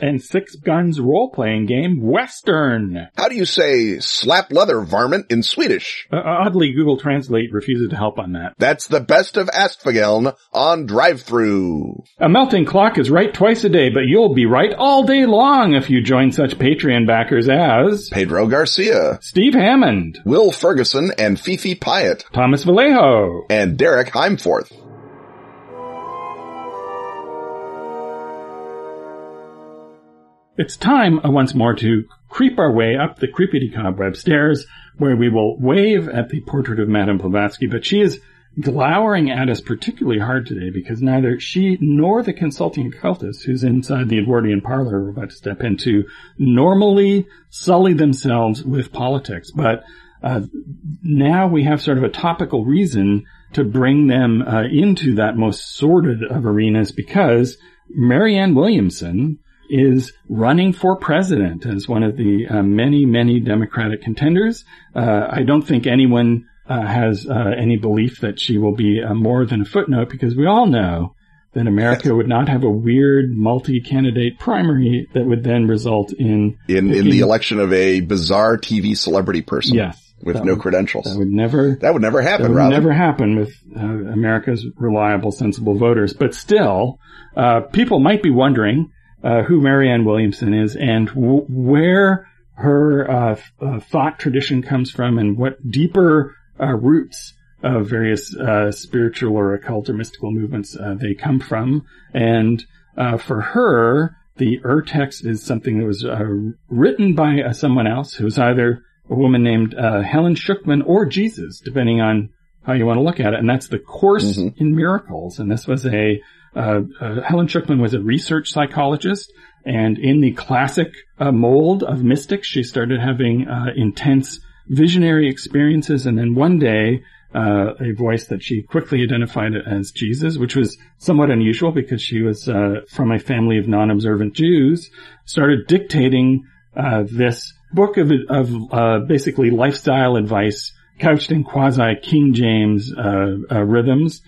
and Six Guns role-playing game, Western. How do you say slap leather varmint in Swedish? Uh, oddly, Google Translate refuses to help on that. That's the best of Askfageln on DriveThru. A melting clock is right twice a day, but you'll be right all day long if you join such Patreon backers as Pedro Garcia, Steve Hammond, Will Ferguson and Fifi Pyatt, Thomas Vallejo, and Derek Heimforth. It's time uh, once more to creep our way up the creepity cobweb stairs where we will wave at the portrait of Madame Blavatsky, but she is glowering at us particularly hard today because neither she nor the consulting occultist who's inside the Edwardian parlor we're about to step into normally sully themselves with politics. But uh, now we have sort of a topical reason to bring them uh, into that most sordid of arenas because Marianne Williamson is running for president as one of the uh, many, many Democratic contenders. Uh, I don't think anyone uh, has uh, any belief that she will be uh, more than a footnote because we all know that America yes. would not have a weird multi-candidate primary that would then result in in, in the election of a bizarre TV celebrity person. Yes. With no would, credentials. That would never, that would never happen, That would Robin. never happen with uh, America's reliable, sensible voters. But still, uh, people might be wondering, uh, who Marianne Williamson is and w- where her, uh, uh, thought tradition comes from and what deeper uh, roots of various uh, spiritual or occult or mystical movements uh, they come from. And uh, for her, the Ur text is something that was uh, written by uh, someone else who was either a woman named Helen Schucman or Jesus, depending on how you want to look at it. And that's the Course mm-hmm. in Miracles. And this was a Helen Schucman was a research psychologist. And in the classic mold of mystics, she started having intense visionary experiences, and then one day, uh, a voice that she quickly identified as Jesus, which was somewhat unusual because she was uh, from a family of non-observant Jews, started dictating uh, this book of, of uh, basically lifestyle advice couched in quasi King James uh, uh, rhythms.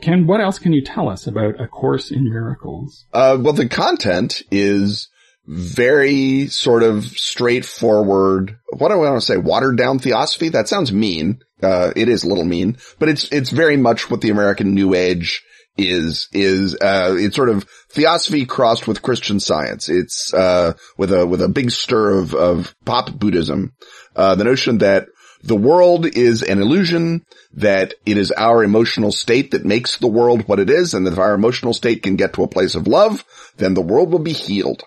Ken, what else can you tell us about A Course in Miracles? well, the content is very sort of straightforward. What do I want to say? Watered down theosophy? That sounds mean. Uh, it is a little mean, but it's, it's very much what the American New Age is, is, uh, it's sort of theosophy crossed with Christian science. It's, uh, with a, with a big stir of, of pop Buddhism. Uh, the notion that the world is an illusion, that it is our emotional state that makes the world what it is, and that if our emotional state can get to a place of love, then the world will be healed.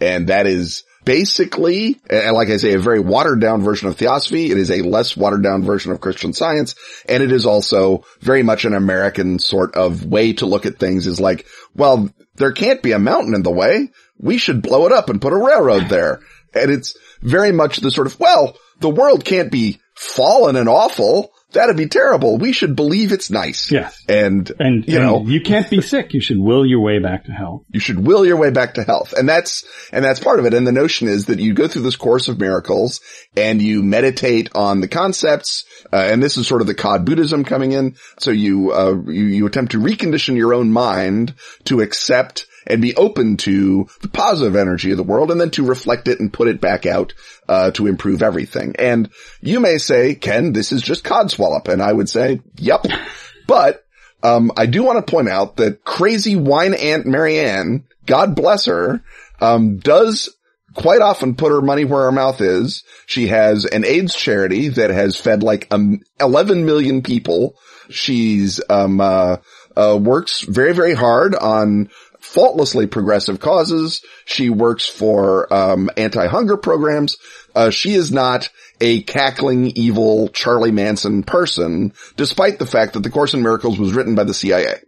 And that is basically, like I say, a very watered down version of theosophy. It is a less watered down version of Christian science. And it is also very much an American sort of way to look at things is like, well, there can't be a mountain in the way. We should blow it up and put a railroad there. And it's very much the sort of, well, the world can't be fallen and awful. That'd be terrible. We should believe it's nice. Yes. And, and you and know, you can't be sick. You should will your way back to health. You should will your way back to health. And that's, and that's part of it. And the notion is that you go through this course of miracles and you meditate on the concepts. Uh, and this is sort of the cod Buddhism coming in. So you, uh, you, you attempt to recondition your own mind to accept and be open to the positive energy of the world and then to reflect it and put it back out uh, to improve everything. And you may say, Ken, this is just codswallop. And I would say, yep. But um, I do want to point out that crazy wine aunt Marianne, God bless her, um, does quite often put her money where her mouth is. She has an AIDS charity that has fed like um, 11 million people. She's um, uh, uh, works very, very hard on faultlessly progressive causes. She works for um, anti-hunger programs. Uh, she is not a cackling, evil Charlie Manson person, despite the fact that The Course in Miracles was written by the CIA.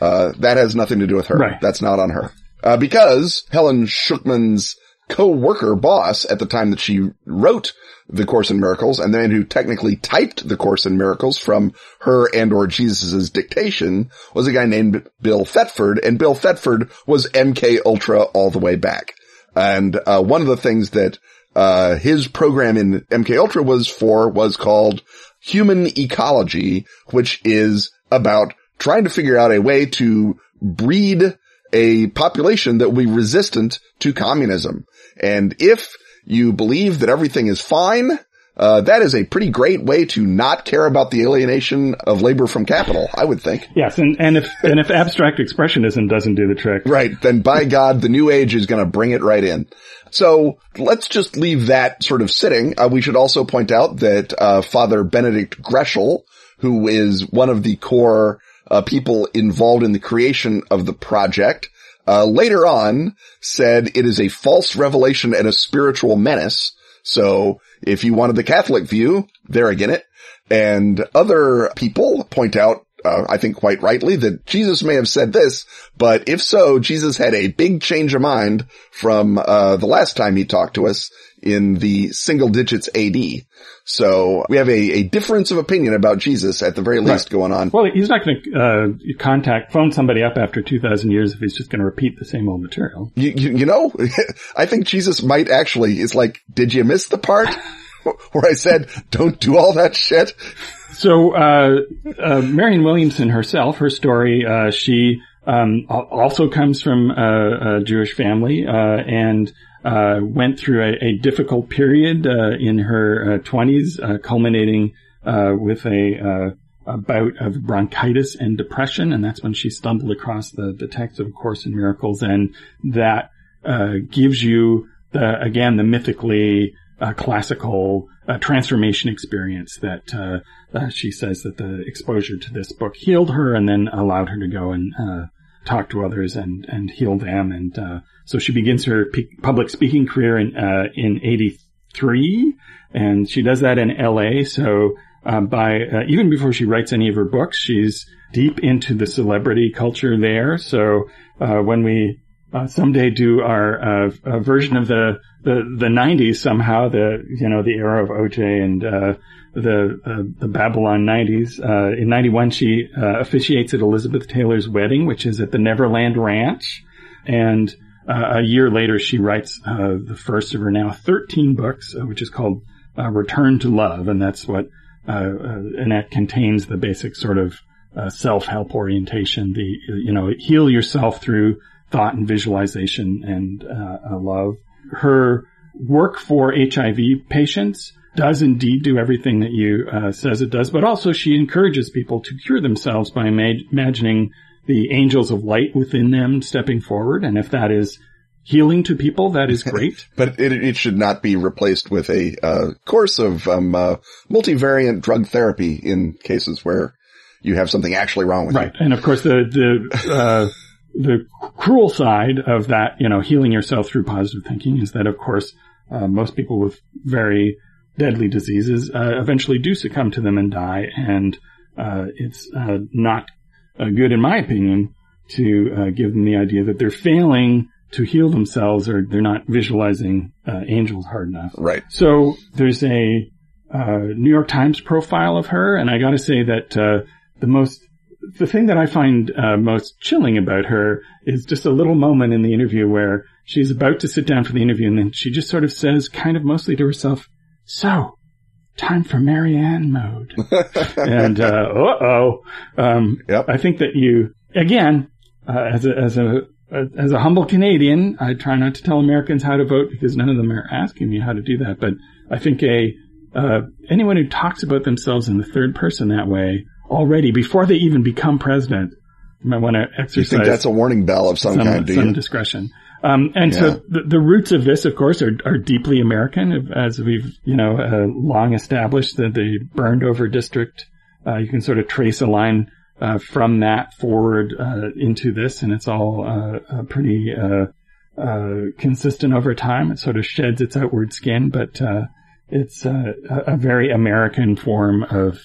Uh, that has nothing to do with her. Right. That's not on her. Uh, because Helen Schucman's co-worker boss at the time that she wrote the Course in Miracles, and then who technically typed the Course in Miracles from her and or Jesus's dictation was a guy named Bill Thetford, and Bill Thetford was MK Ultra all the way back. And uh, one of the things that uh, his program in MK Ultra was for was called Human Ecology, which is about trying to figure out a way to breed a population that will be resistant to communism. And if you believe that everything is fine, uh, that is a pretty great way to not care about the alienation of labor from capital, I would think. Yes, and, and if and if abstract expressionism doesn't do the trick, right? Then by God, the new age is going to bring it right in. So let's just leave that sort of sitting. Uh, we should also point out that uh, Father Benedict Groeschel, who is one of the core uh, people involved in the creation of the project, uh, later on said it is a false revelation and a spiritual menace. So if you wanted the Catholic view, there again it. And other people point out uh, I think quite rightly that Jesus may have said this, but if so, Jesus had a big change of mind from uh, the last time he talked to us in the single digits AD. So we have a, a difference of opinion about Jesus at the very least right. going on. Well, he's not going to uh, contact, phone somebody up after 2,000 years if he's just going to repeat the same old material. You, you, you know, I think Jesus might actually, is like, did you miss the part? where I said, don't do all that shit. So, uh, uh, Marianne Williamson herself, her story, uh, she, um, also comes from a, a Jewish family, uh, and, uh, went through a, a difficult period, uh, in her twenties, culminating, with a, a bout of bronchitis and depression. And that's when she stumbled across the, the text of A Course in Miracles. And that, gives you the, again, the mythically, classical, transformation experience that, uh, she says that the exposure to this book healed her and then allowed her to go and uh, talk to others and and heal them. And uh, so she begins her public speaking career in uh, in '83, and she does that in L.A. So uh, by uh, even before she writes any of her books, she's deep into the celebrity culture there. So when we someday do our version of the the the 90s somehow the you know the era of OJ and the uh, the Babylon 90s. Uh, in 91, she uh, officiates at Elizabeth Taylor's wedding, which is at the Neverland Ranch. And uh, a year later, she writes uh, the first of her now 13 books, uh, which is called Return to Love. And that's what, and that contains the basic sort of self-help orientation, the, you know, heal yourself through thought and visualization and love. Her work for HIV patients does indeed do everything that you uh, says it does, but also she encourages people to cure themselves by ima- imagining the angels of light within them stepping forward, and if that is healing to people, that is great. but it, it, should not be replaced with a uh, course of um, uh, multivariant drug therapy in cases where you have something actually wrong with right. you. Right, and of course the the uh, the cruel side of that, you know, healing yourself through positive thinking is that, of course, uh, most people with very deadly diseases uh, eventually do succumb to them and die. And uh, it's uh, not uh, good, in my opinion, to uh, give them the idea that they're failing to heal themselves or they're not visualizing uh, angels hard enough. Right. So there's a New York Times profile of her, and I got to say that the most the thing that I find uh, most chilling about her is just a little moment in the interview where she's about to sit down for the interview and then she just sort of says, kind of mostly to herself, so, time for Marianne mode. and, uh, uh-oh. Um, yep. I think that you, again, uh, as a, as a, as a humble Canadian, I try not to tell Americans how to vote because none of them are asking me how to do that. But I think a, uh, anyone who talks about themselves in the third person that way already before they even become president might want to exercise. You think that's a warning bell of some, some kind, do some discretion. Um, and yeah. so the, the, roots of this, of course, are, are deeply American, as we've, you know, uh, long established that the burned over district, uh, you can sort of trace a line, uh, from that forward, uh, into this, and it's all, uh, pretty, uh, consistent over time. It sort of sheds its outward skin, but, it's, a, a, very American form of,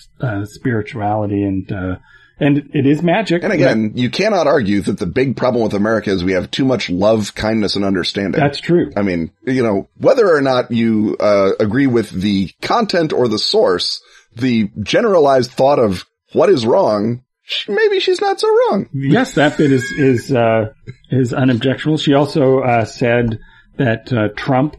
spirituality and, and it is magic. And again, you cannot argue that the big problem with America is we have too much love, kindness, and understanding. That's true. I mean, you know, whether or not you uh, agree with the content or the source, the generalized thought of what is wrong, maybe she's not so wrong. Yes, that bit is is uh, is unobjectionable. She also uh, said that uh, Trump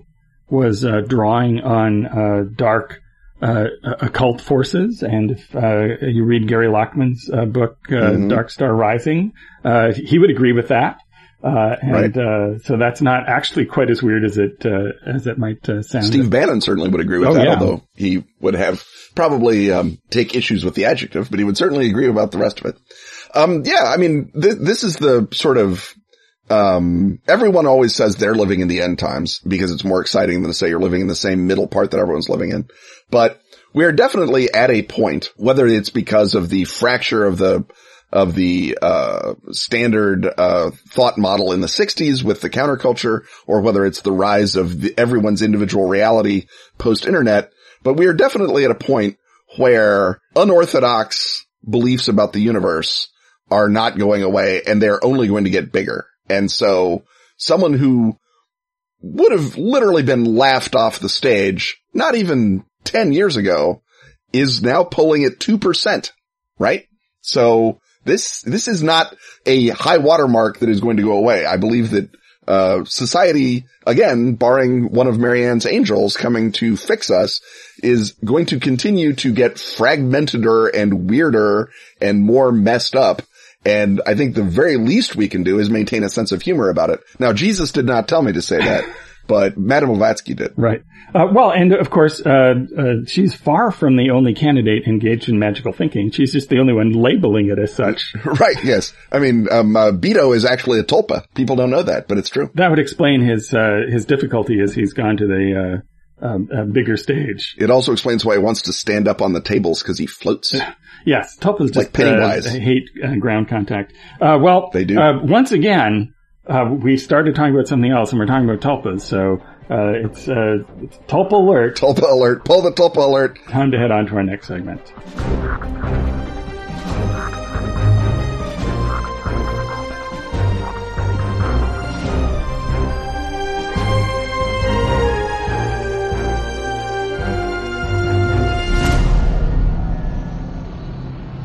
was uh, drawing on uh, dark uh, occult forces. And if uh, you read Gary Lachman's uh, book, uh, mm-hmm. Dark Star Rising, uh, he would agree with that. Uh, and right. so that's not actually quite as weird as it as it might sound. Steve Bannon certainly would agree with oh, that, yeah. although he would have probably um, take issues with the adjective, but he would certainly agree about the rest of it. Um, yeah, I mean, th- this is the sort of um, everyone always says they're living in the end times because it's more exciting than to say you're living in the same middle part that everyone's living in. But we are definitely at a point, whether it's because of the fracture of the of the, uh, standard, uh, thought model in the sixties with the counterculture or whether it's the rise of the, everyone's individual reality post internet. But we are definitely at a point where unorthodox beliefs about the universe are not going away and they're only going to get bigger. And so someone who would have literally been laughed off the stage, not even 10 years ago, is now pulling at 2%, right? So this, this is not a high watermark that is going to go away. I believe that, uh, society, again, barring one of Marianne's angels coming to fix us, is going to continue to get fragmenteder and weirder and more messed up and I think the very least we can do is maintain a sense of humor about it. Now, Jesus did not tell me to say that, but Madame Blavatsky did. Right. Uh, well, and of course, uh, uh, she's far from the only candidate engaged in magical thinking. She's just the only one labeling it as such. right. Yes. I mean, um, uh, Beto is actually a tulpa. People don't know that, but it's true. That would explain his uh, his difficulty as he's gone to the uh, um, bigger stage. It also explains why he wants to stand up on the tables because he floats. Yes, tulpas just like Pennywise. Uh, hate uh, ground contact. Uh, well, they do. Uh, once again, uh, we started talking about something else, and we're talking about tulpas. So uh, it's, it's tulpa alert. Tulpa alert. Pull the tulpa alert. Time to head on to our next segment.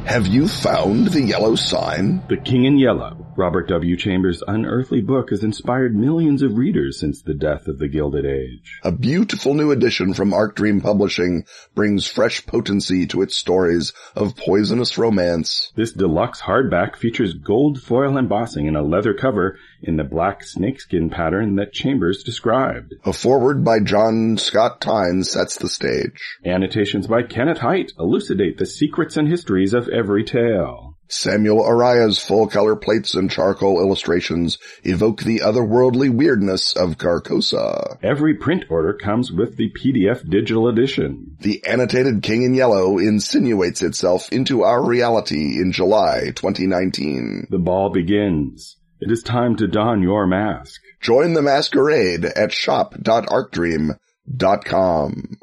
Have you found the yellow sign? The King in Yellow. Robert W. Chambers' unearthly book has inspired millions of readers since the death of the Gilded Age. A beautiful new edition from Arc Dream Publishing brings fresh potency to its stories of poisonous romance. This deluxe hardback features gold foil embossing and a leather cover in the black snakeskin pattern that Chambers described. A foreword by John Scott Tynes sets the stage. Annotations by Kenneth Hite elucidate the secrets and histories of every tale. Samuel Araya's full-color plates and charcoal illustrations evoke the otherworldly weirdness of Carcosa. Every print order comes with the PDF digital edition. The annotated King in Yellow insinuates itself into our reality in July 2019. The ball begins. It is time to don your mask. Join the masquerade at shop.arcdream.com.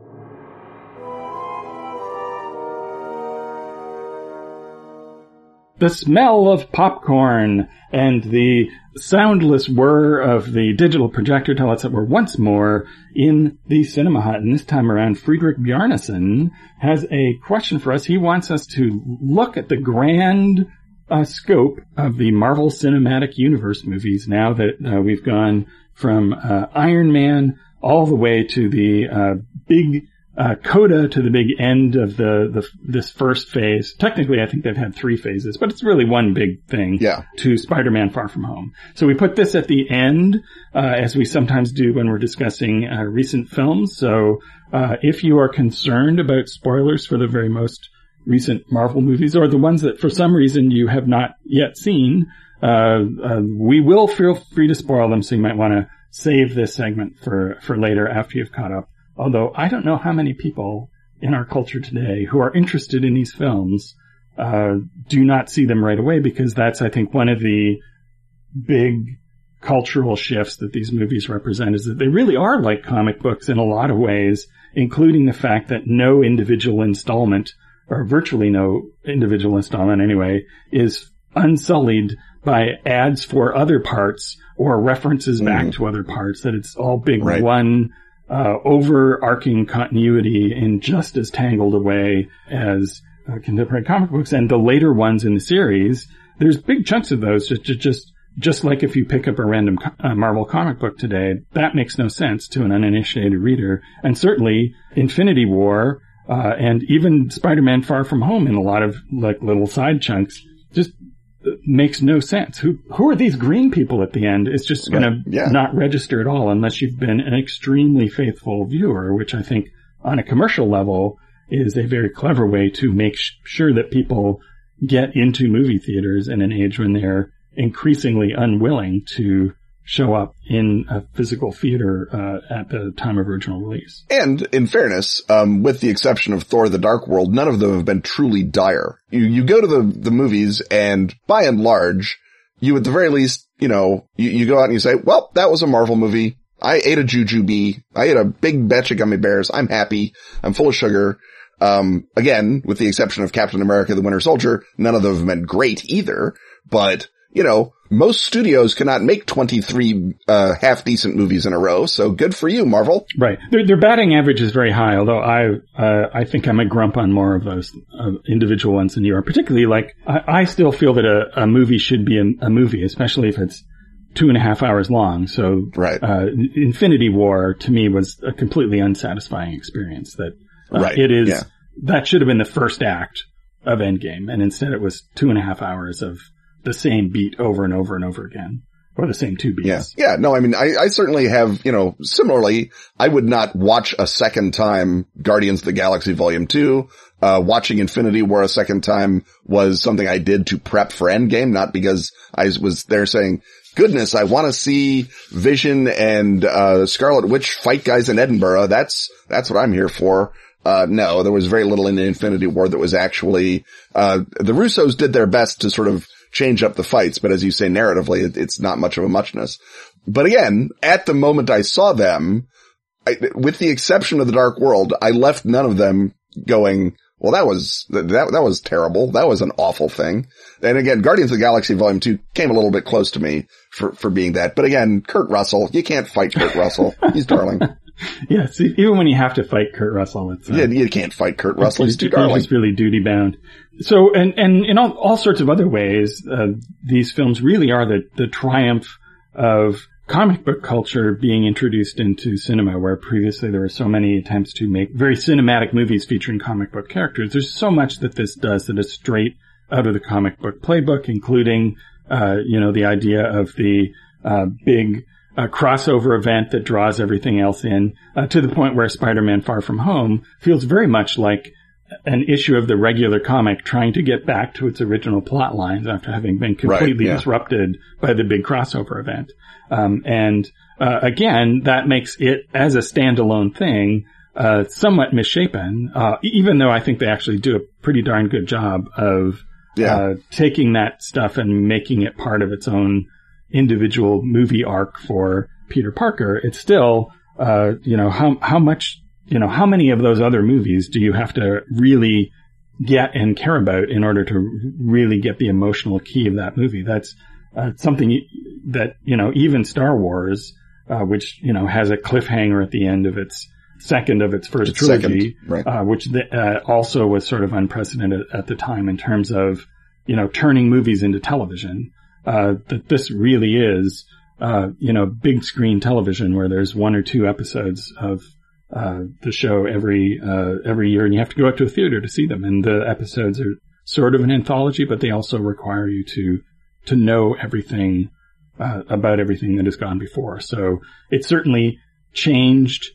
the smell of popcorn and the soundless whir of the digital projector tell us that we're once more in the cinema hut. And this time around, Friedrich Bjarnason has a question for us. He wants us to look at the grand uh, scope of the Marvel Cinematic Universe movies now that uh, we've gone from uh, Iron Man all the way to the uh, big uh, coda to the big end of the, the this first phase. Technically, I think they've had three phases, but it's really one big thing. Yeah. To Spider-Man: Far From Home. So we put this at the end, uh, as we sometimes do when we're discussing uh, recent films. So uh, if you are concerned about spoilers for the very most recent Marvel movies, or the ones that for some reason you have not yet seen, uh, uh, we will feel free to spoil them. So you might want to save this segment for for later after you've caught up. Although I don't know how many people in our culture today who are interested in these films uh, do not see them right away because that's, I think, one of the big cultural shifts that these movies represent is that they really are like comic books in a lot of ways, including the fact that no individual installment, or virtually no individual installment anyway, is unsullied by ads for other parts or references mm. back to other parts, that it's all big right. one uh, overarching continuity in just as tangled a way as uh, contemporary comic books and the later ones in the series. There's big chunks of those just, just, just like if you pick up a random uh, Marvel comic book today, that makes no sense to an uninitiated reader. And certainly Infinity War, uh, and even Spider-Man Far From Home in a lot of like little side chunks just makes no sense. Who who are these green people at the end? It's just going right. to yeah. not register at all unless you've been an extremely faithful viewer, which I think on a commercial level is a very clever way to make sh- sure that people get into movie theaters in an age when they're increasingly unwilling to show up in a physical theater uh, at the time of original release. And in fairness, um, with the exception of Thor: The Dark World, none of them have been truly dire. You you go to the the movies, and by and large, you at the very least, you know, you, you go out and you say, "Well, that was a Marvel movie. I ate a jujube. I ate a big batch of gummy bears. I'm happy. I'm full of sugar." Um, again, with the exception of Captain America: The Winter Soldier, none of them have been great either. But you know, most studios cannot make 23 uh, half decent movies in a row. So good for you, Marvel. Right. Their, their batting average is very high, although I uh, I think I'm a grump on more of those uh, individual ones than you are. Particularly, like I, I still feel that a, a movie should be a, a, movie, especially if it's two and a half hours long. So, right. Uh, Infinity War to me was a completely unsatisfying experience. That uh, right. it is Yeah. that should have been the first act of Endgame, and instead it was two and a half hours of the same beat over and over and over again, or the same two beats. Yeah. Yeah. No, I mean, I, I certainly have, you know, similarly, I would not watch a second time Guardians of the Galaxy Volume 2. Uh, watching Infinity War a second time was something I did to prep for Endgame, not because I was there saying, goodness, I want to see Vision and, uh, Scarlet Witch fight guys in Edinburgh. That's, that's what I'm here for. Uh, no, there was very little in Infinity War that was actually, uh, the Russos did their best to sort of change up the fights, but as you say, narratively, it, it's not much of a muchness. But again, at the moment I saw them, I, with the exception of the Dark World, I left none of them going, well, that was, that, that was terrible. That was an awful thing. And again, Guardians of the Galaxy Volume 2 came a little bit close to me for, for being that. But again, Kurt Russell, you can't fight Kurt Russell. He's darling. Yeah, see, even when you have to fight Kurt Russell, it's uh, You, you can't fight Kurt Russell. He's too darling. just really duty bound. So, and, and in all, all sorts of other ways, uh, these films really are the, the triumph of comic book culture being introduced into cinema, where previously there were so many attempts to make very cinematic movies featuring comic book characters. There's so much that this does that is straight out of the comic book playbook, including, uh, you know, the idea of the, uh, big, uh, crossover event that draws everything else in, uh, to the point where Spider-Man Far From Home feels very much like an issue of the regular comic trying to get back to its original plot lines after having been completely yeah. disrupted by the big crossover event. Um, and, uh, again, that makes it as a standalone thing, uh, somewhat misshapen, uh, even though I think they actually do a pretty darn good job of, Yeah. uh, taking that stuff and making it part of its own individual movie arc for Peter Parker. It's still, uh, you know, how, how much, you know, how many of those other movies do you have to really get and care about in order to really get the emotional key of that movie? That's, uh, something that, you know, even Star Wars, uh, which, you know, has a cliffhanger at the end of its second of its first Its second, trilogy, right. uh, which the, uh, also was sort of unprecedented at the time in terms of, you know, turning movies into television. Uh, that this really is, uh, you know, big screen television where there's one or two episodes of, uh, the show every, uh, every year and you have to go out to a theater to see them. And the episodes are sort of an anthology, but they also require you to, to know everything, uh, about everything that has gone before. So it certainly changed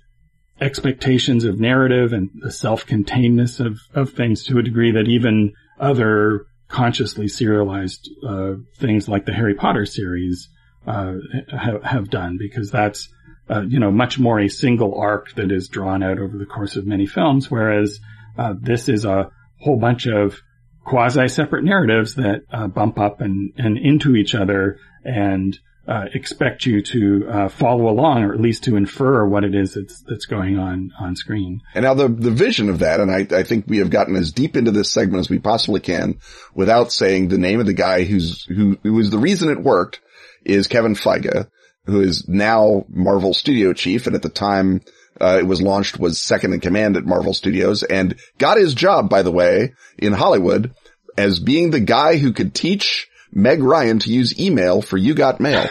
expectations of narrative and the self-containedness of, of things to a degree that even other consciously serialized uh, things like the Harry Potter series uh, have, have done because that's uh, you know much more a single arc that is drawn out over the course of many films, whereas uh, this is a whole bunch of quasi separate narratives that uh, bump up and, and into each other and uh, expect you to uh, follow along or at least to infer what it is that's that's going on on screen. And now the, the vision of that, and I, I think we have gotten as deep into this segment as we possibly can without saying the name of the guy who's, who, who is the reason it worked is Kevin Feige, who is now Marvel studio chief. And at the time, uh, it was launched was second in command at Marvel Studios and got his job, by the way, in Hollywood as being the guy who could teach Meg Ryan to use email for You Got Mail.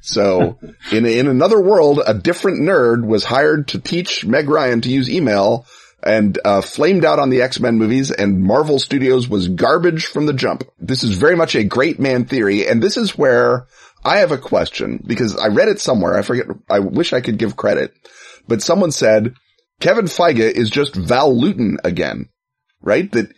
So in, in another world, a different nerd was hired to teach Meg Ryan to use email and, uh, flamed out on the X-Men movies and Marvel Studios was garbage from the jump. This is very much a great man theory. And this is where I have a question because I read it somewhere. I forget. I wish I could give credit, but someone said Kevin Feige is just Val Lewton again, right? That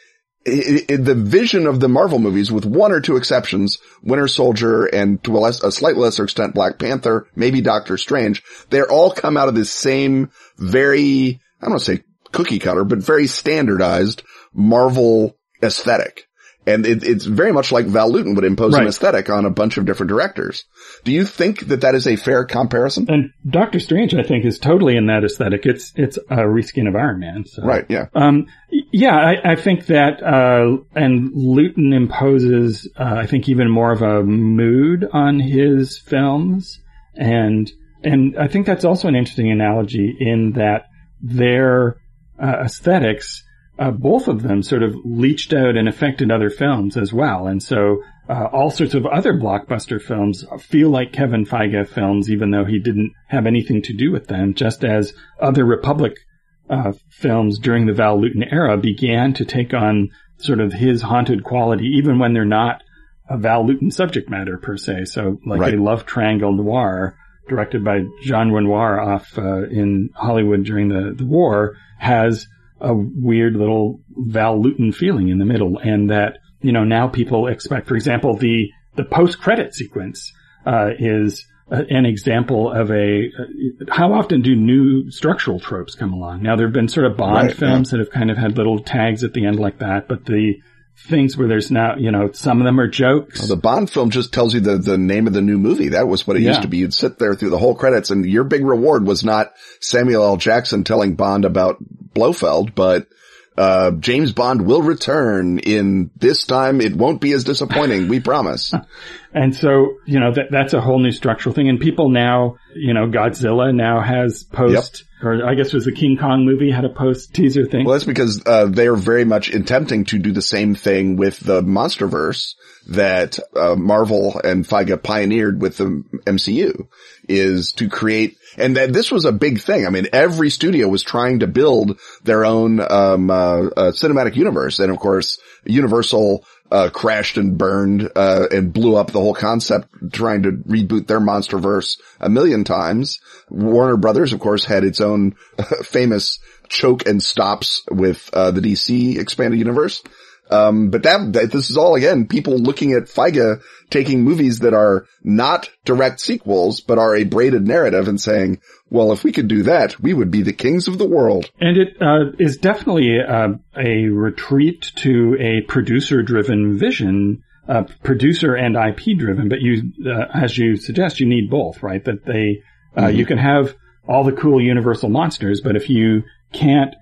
i i the vision of the Marvel movies, with one or two exceptions, Winter Soldier and to a, less, a slightly lesser extent Black Panther, maybe Doctor Strange, they're all come out of this same very, I don't want to say cookie cutter, but very standardized Marvel aesthetic. And it, it's very much like Val Lewton would impose an aesthetic on a bunch of different directors. Do you think that that is a fair comparison? And Doctor Strange, I think, is totally in that aesthetic. It's it's a reskin of Iron Man. So. Right, yeah. Um, yeah, I, I think that, uh, and Lewton imposes, uh, I think even more of a mood on his films. And, and I think that's also an interesting analogy in that their, uh, aesthetics, uh, both of them sort of leached out and affected other films as well. And so, uh, all sorts of other blockbuster films feel like Kevin Feige films, even though he didn't have anything to do with them, just as other Republic uh, films during the Val Lewton era began to take on sort of his haunted quality, even when they're not a Val Lewton subject matter per se. So, like Right. a love triangle noir directed by Jean Renoir off uh, in Hollywood during the, the war has a weird little Val Lewton feeling in the middle, and that you know now people expect, for example, the the post credit sequence uh, is uh, an example of a. Uh, how often do new structural tropes come along? Now there have been sort of Bond Right, films that have kind of had little tags at the end like that, but the things where there's now you know some of them are jokes. The Bond film just tells you the, the name of the new movie. That was what it Yeah. used to be. You'd sit there through the whole credits and your big reward was not Samuel L. Jackson telling Bond about Blofeld, but uh, James Bond will return in this time. It won't be as disappointing. We promise. And so, you know, that, that's a whole new structural thing. And people now, you know, Godzilla now has post, or I guess it was the King Kong movie had a post teaser thing. Well, that's because uh, they are very much attempting to do the same thing with the MonsterVerse that uh, Marvel and Feige pioneered with the MCU, is to create. And that this was a big thing. I mean, every studio was trying to build their own um, uh, uh, cinematic universe, and of course, Universal. Uh, crashed and burned, uh, and blew up the whole concept trying to reboot their MonsterVerse a million times. Warner Brothers, of course, had its own famous choke and stops with uh, the DC expanded universe. Um, but that, that this is all again people looking at Feige taking movies that are not direct sequels but are a braided narrative and saying, "Well, if we could do that, we would be the kings of the world." And it uh, is definitely uh, a retreat to a producer-driven vision, uh, producer and IP-driven. But you, uh, as you suggest, you need both, right? That they, uh, you can have all the cool Universal monsters, but if you can't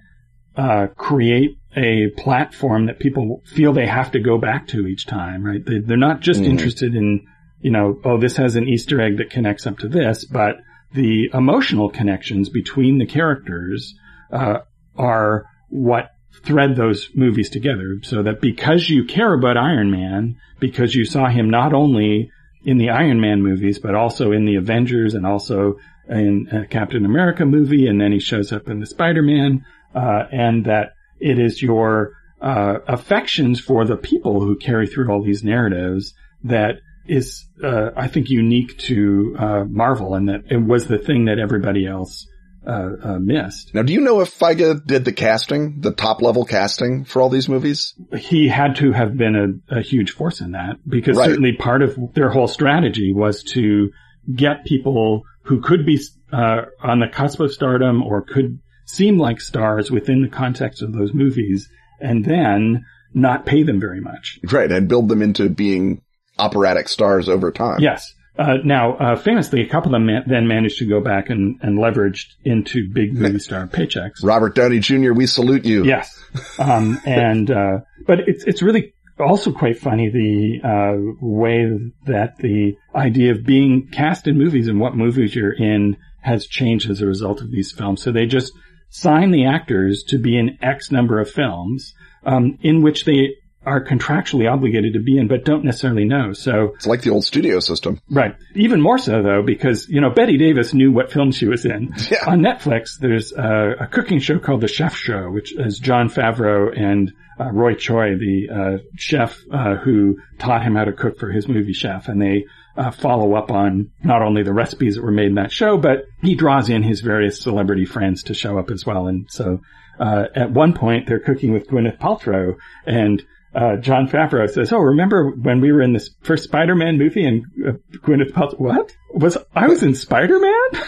uh, create a platform that people feel they have to go back to each time, right? They, they're not just interested in, you know, oh, this has an Easter egg that connects up to this, but the emotional connections between the characters uh, are what thread those movies together. So that because you care about Iron Man, because you saw him not only in the Iron Man movies, but also in the Avengers and also in a Captain America movie, and then he shows up in the Spider-Man, uh, and that it is your uh, affections for the people who carry through all these narratives that is, uh, I think, unique to uh, Marvel, and that it was the thing that everybody else uh, uh, missed. Now, do you know if Feige did the casting, the top level casting for all these movies? He had to have been a, a huge force in that because Right. certainly part of their whole strategy was to get people who could be uh, on the cusp of stardom or could seem like stars within the context of those movies, and then not pay them very much. Right, and build them into being operatic stars over time. Yes. Uh, now, uh, famously, a couple of them ma- then managed to go back and, and leveraged into big movie star paychecks. Robert Downey Jr., we salute you. Yes. Um, and, uh, but it's, it's really also quite funny the, uh, way that the idea of being cast in movies and what movies you're in has changed as a result of these films. So they just sign the actors to be in X number of films, um, in which they are contractually obligated to be in, but don't necessarily know. So, It's like the old studio system. Right. Even more so though, because, you know, Bette Davis knew what film she was in. Yeah. On Netflix, there's a, a cooking show called The Chef Show, which is Jon Favreau and uh, Roy Choi, the uh, chef uh, who taught him how to cook for his movie Chef. And they uh, follow up on not only the recipes that were made in that show, but he draws in his various celebrity friends to show up as well. And so uh, at one point they're cooking with Gwyneth Paltrow and uh, Jon Favreau says, "Oh, remember when we were in this first Spider-Man movie and uh, Gwyneth Paltrow? What was I was in Spider-Man?"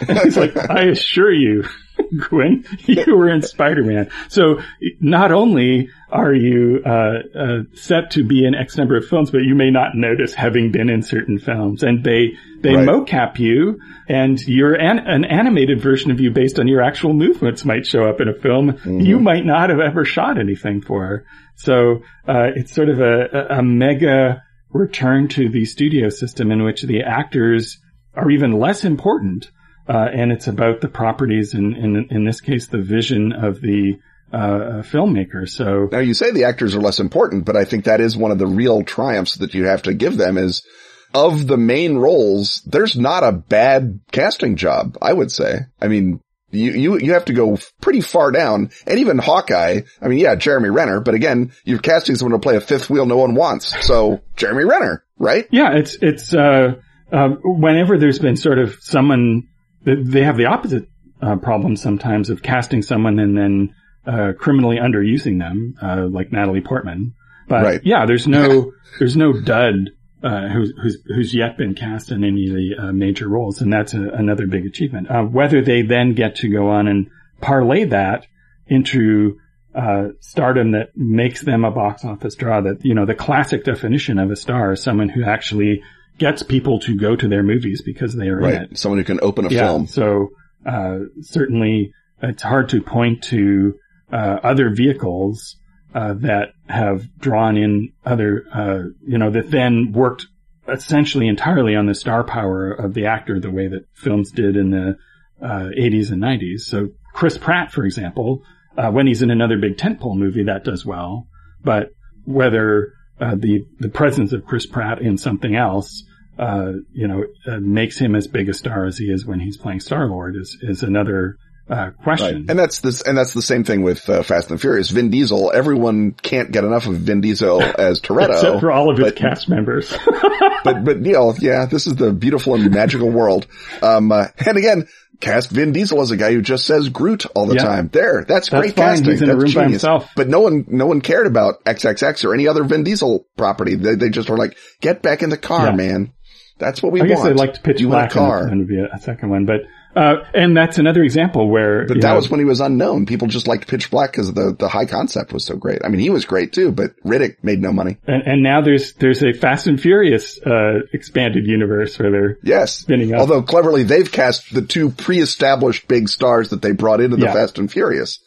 and he's like, "I assure you, Gwen, you were in Spider-Man." So not only are you uh, uh, set to be in X number of films, but you may not notice having been in certain films, and they they Right. mocap you, and your an, an animated version of you based on your actual movements might show up in a film you might not have ever shot anything for. So uh, it's sort of a, a mega return to the studio system in which the actors are even less important, uh, and it's about the properties and in, in this case the vision of the uh, filmmaker. So Now you say the actors are less important, but I think that is one of the real triumphs that you have to give them is of the main roles, there's not a bad casting job, I would say. I mean, you, you, you have to go pretty far down and even Hawkeye, I mean, yeah, Jeremy Renner, but again, you're casting someone to play a fifth wheel no one wants. So Jeremy Renner, right? Yeah, it's it's uh, uh, whenever there's been sort of someone they have the opposite uh, problem sometimes of casting someone and then uh, criminally underusing them, uh, like Natalie Portman. But Right. yeah, there's no there's no dud uh, who's who's who's yet been cast in any of the uh, major roles, and that's a, another big achievement. Uh, whether they then get to go on and parlay that into uh, stardom that makes them a box office draw. That you know, the classic definition of a star is someone who actually gets people to go to their movies because they are in it. Someone who can open a Yeah. film. So uh, certainly, it's hard to point to uh, other vehicles uh, that have drawn in other, uh, you know, that then worked essentially entirely on the star power of the actor, the way that films did in the uh, 80s and 90s. So Chris Pratt, for example, uh, when he's in another big tentpole movie, that does well. But whether uh, the the presence of Chris Pratt in something else, uh, you know, uh, makes him as big a star as he is when he's playing Star Lord is is another uh, Right. question. And that's this, and that's the same thing with uh, Fast and Furious. Vin Diesel, everyone can't get enough of Vin Diesel as Toretto. Except for all of his but- cast members. but but know, yeah, this is the beautiful and magical world. Um, uh, and again, cast Vin Diesel as a guy who just says Groot all the Yeah. time. There, that's, That's great fine. casting. He's in a that's room by genius. himself. But no one, no one cared about XXX or any other Vin Diesel property. They, they just were like, get back in the car, Yeah. man. That's what we I guess want. I'd like to pitch you in a Black car. and would be a, uh, a second one, but uh, and that's another example where But that know, was when he was unknown. People just liked Pitch Black because the, the high concept was so great. I mean, he was great too, but Riddick made no money. and, and now there's there's a Fast and Furious uh, expanded universe where they're Yes. Spinning up. Although cleverly they've cast the two pre-established big stars that they brought into the Yeah. Fast and Furious,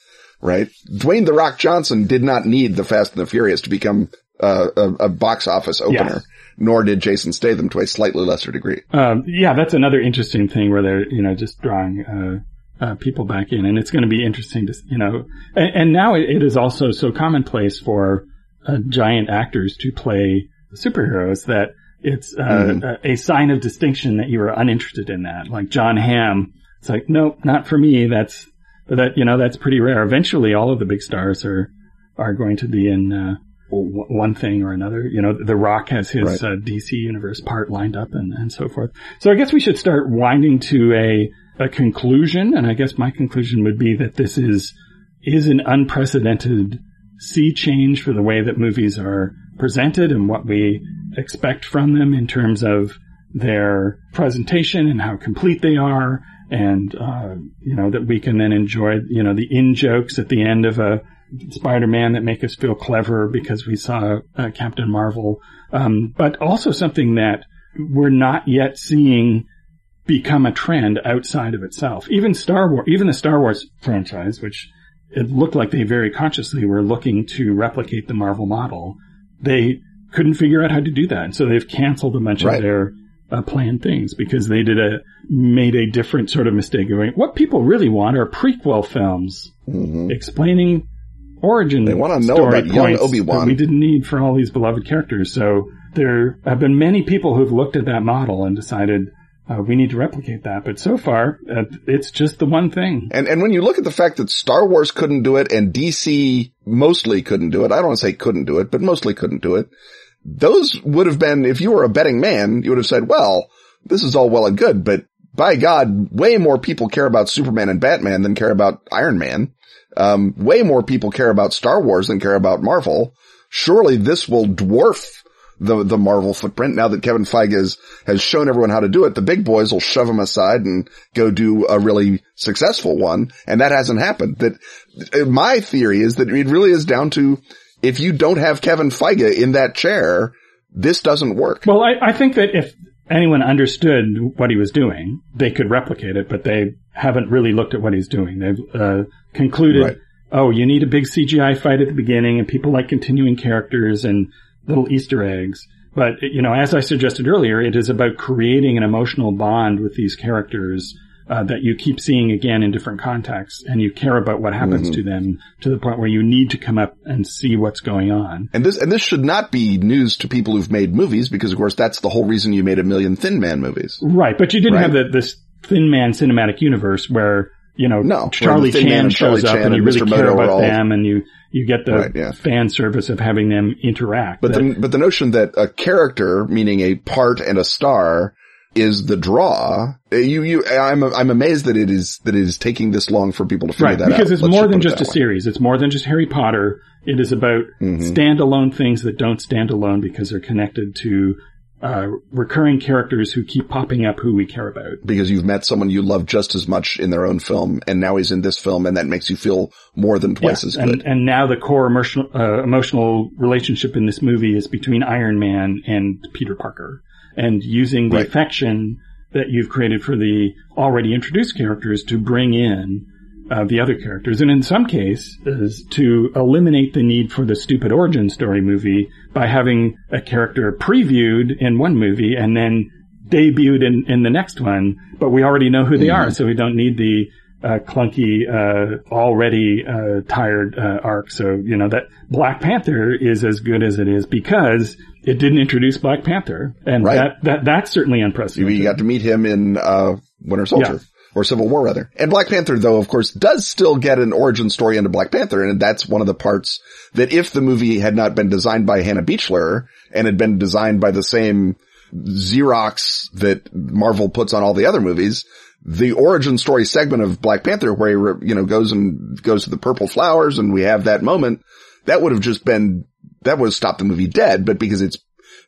right? Dwayne The Rock Johnson did not need the Fast and the Furious to become uh, a, a box office opener, nor did Jason Statham to a slightly lesser degree. Um, yeah, that's another interesting thing where they're, you know, just drawing, uh, uh, people back in and it's going to be interesting to, you know, and, and now it, it is also so commonplace for uh, giant actors to play superheroes that it's, uh, Mhm. a, a sign of distinction that you are uninterested in that. Like John Hamm, it's like, nope, not for me. That's, that, you know, that's pretty rare. Eventually all of the big stars are, are going to be in, uh, one thing or another. You know, The Rock has his Right. uh, DC universe part lined up and, and so forth. So I guess we should start winding to a, a conclusion. And I guess my conclusion would be that this is, is an unprecedented sea change for the way that movies are presented and what we expect from them in terms of their presentation and how complete they are. And, uh, you know, that we can then enjoy, you know, the in jokes at the end of a Spider-Man that make us feel clever because we saw uh, Captain Marvel. Um, but also something that we're not yet seeing become a trend outside of itself. Even Star Wars, even the Star Wars franchise, which it looked like they very consciously were looking to replicate the Marvel model, they couldn't figure out how to do that. And so they've canceled a bunch Right. of their uh, planned things because they did a, made a different sort of mistake going, what people really want are prequel films hmm explaining origin. They wanna know story about young Obi-Wan. that We didn't need for all these beloved characters. So there have been many people who've looked at that model and decided uh, we need to replicate that. But so far, uh, it's just the one thing. And, and when you look at the fact that Star Wars couldn't do it and DC mostly couldn't do it, I don't want to say couldn't do it, but mostly couldn't do it. Those would have been, if you were a betting man, you would have said, well, this is all well and good, but by God, way more people care about Superman and Batman than care about Iron Man. Um, way more people care about Star Wars than care about Marvel. Surely this will dwarf the, the Marvel footprint. Now that Kevin Feige has, has shown everyone how to do it, the big boys will shove him aside and go do a really successful one. And that hasn't happened. That uh, my theory is that it really is down to if you don't have Kevin Feige in that chair, this doesn't work. Well, I, I think that if anyone understood what he was doing, they could replicate it, but they haven't really looked at what he's doing. They've uh, concluded, Right. oh, you need a big CGI fight at the beginning, and people like continuing characters and little Easter eggs. But you know, as I suggested earlier, it is about creating an emotional bond with these characters. Uh, that you keep seeing again in different contexts, and you care about what happens to them to the point where you need to come up and see what's going on. And this, and this should not be news to people who've made movies because of course that's the whole reason you made a million Thin Man movies. Right, but you didn't Right. have the, this Thin Man cinematic universe where you know No, Charlie where the Thin Man Chan shows Charlie up Chan and you and really Mr. care Moto about all- them, and you you get the Right, yeah. fan service of having them interact. But That- the, but the notion that a character, meaning a part and a star, is the draw. uh, You, you, I'm, I'm amazed that it is, that it is taking this long for people to figure right, that out. because it's Let's more than just a way. series. It's more than just Harry Potter. It is about Mm-hmm. standalone things that don't stand alone because they're connected to uh, recurring characters who keep popping up who we care about. Because you've met someone you love just as much in their own film, and now he's in this film, and that makes you feel more than twice as and, good. and now the core emotional, uh, emotional relationship in this movie is between Iron Man and Peter Parker. And using the Right. affection that you've created for the already introduced characters to bring in uh, the other characters. And in some cases, to eliminate the need for the stupid origin story movie by having a character previewed in one movie and then debuted in, in the next one, but we already know who they are, so we don't need the uh, clunky, uh, already uh, tired uh, arc. So you know that Black Panther is as good as it is because it didn't introduce Black Panther, and Right. that that that's certainly unprecedented. you got to meet him in, uh, Winter Soldier. Yeah. Or Civil War rather. And Black Panther though, of course, does still get an origin story into Black Panther. And that's one of the parts that if the movie had not been designed by Hannah Beachler and had been designed by the same Xerox that Marvel puts on all the other movies, the origin story segment of Black Panther where he, you know, goes and goes to the purple flowers and we have that moment, that would have just been, that would have stopped the movie dead, but because it's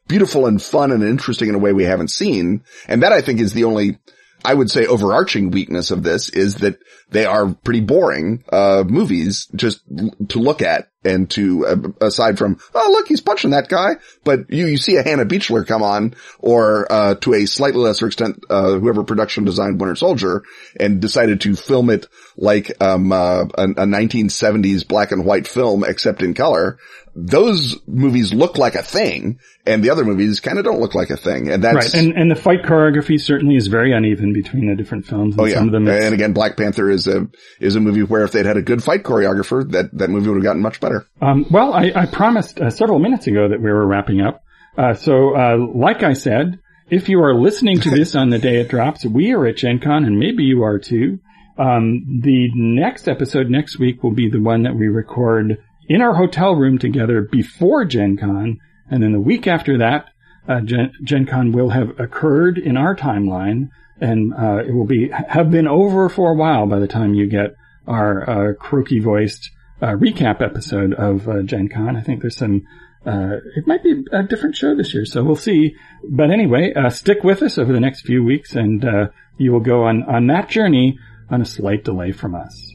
beautiful and fun and interesting in a way we haven't seen. And that I think is the only, I would say overarching weakness of this is that they are pretty boring, uh, movies just to look at and to, uh, aside from, oh look, he's punching that guy. But you, you see a Hannah Beachler come on or, uh, to a slightly lesser extent, uh, whoever production designed Winter Soldier and decided to film it like, um, uh, a, a 1970s black and white film except in color. Those movies look like a thing and the other movies kind of don't look like a thing. And that's, Right, and and the fight choreography certainly is very uneven between the different films. And Oh yeah, some of them, and again, Black Panther is a is a movie where if they'd had a good fight choreographer, that that movie would have gotten much better. Um, well, I, I promised uh, several minutes ago that we were wrapping up. Uh, so, uh, like I said, if you are listening to this on the day it drops, we are at Gen Con and maybe you are too. Um, the next episode next week will be the one that we record in our hotel room together before Gen Con. And then the week after that, uh, Gen, Gen Con will have occurred in our timeline and, uh, it will be, have been over for a while by the time you get our, uh, croaky voiced, uh, recap episode of, uh, Gen Con. I think there's some, uh, it might be a different show this year, so we'll see. But anyway, uh, stick with us over the next few weeks and, uh, you will go on, on that journey on a slight delay from us.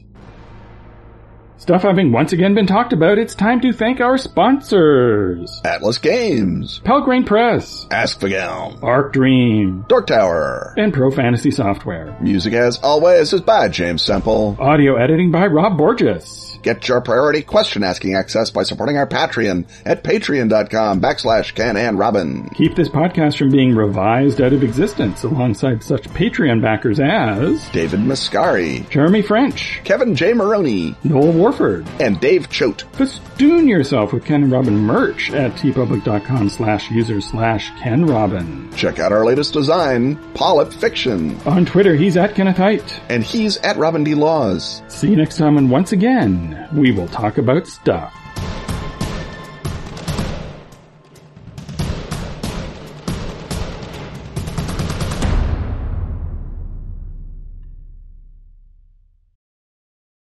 Stuff having once again been talked about, it's time to thank our sponsors. Atlas Games, Pelgrane Press, Ask the Gown, Arc Dream, Dark Tower. and Pro Fantasy Software. Music as always is by James Semple. Audio editing by Rob Borges. Get your priority question asking access by supporting our Patreon at patreon.com backslash Ken and Robin. Keep this podcast from being revised out of existence alongside such Patreon backers as David Mascari, Jeremy French, Kevin J. Maroney, Noel Warford. and Dave Choate. Festoon yourself with Ken and Robin merch at teepublic.com slash user slash Ken Robin. Check out our latest design, Polyp Fiction. On Twitter, he's at Kenneth Hite. And he's at Robin D. Laws. See you next time, and once again, we will talk about stuff.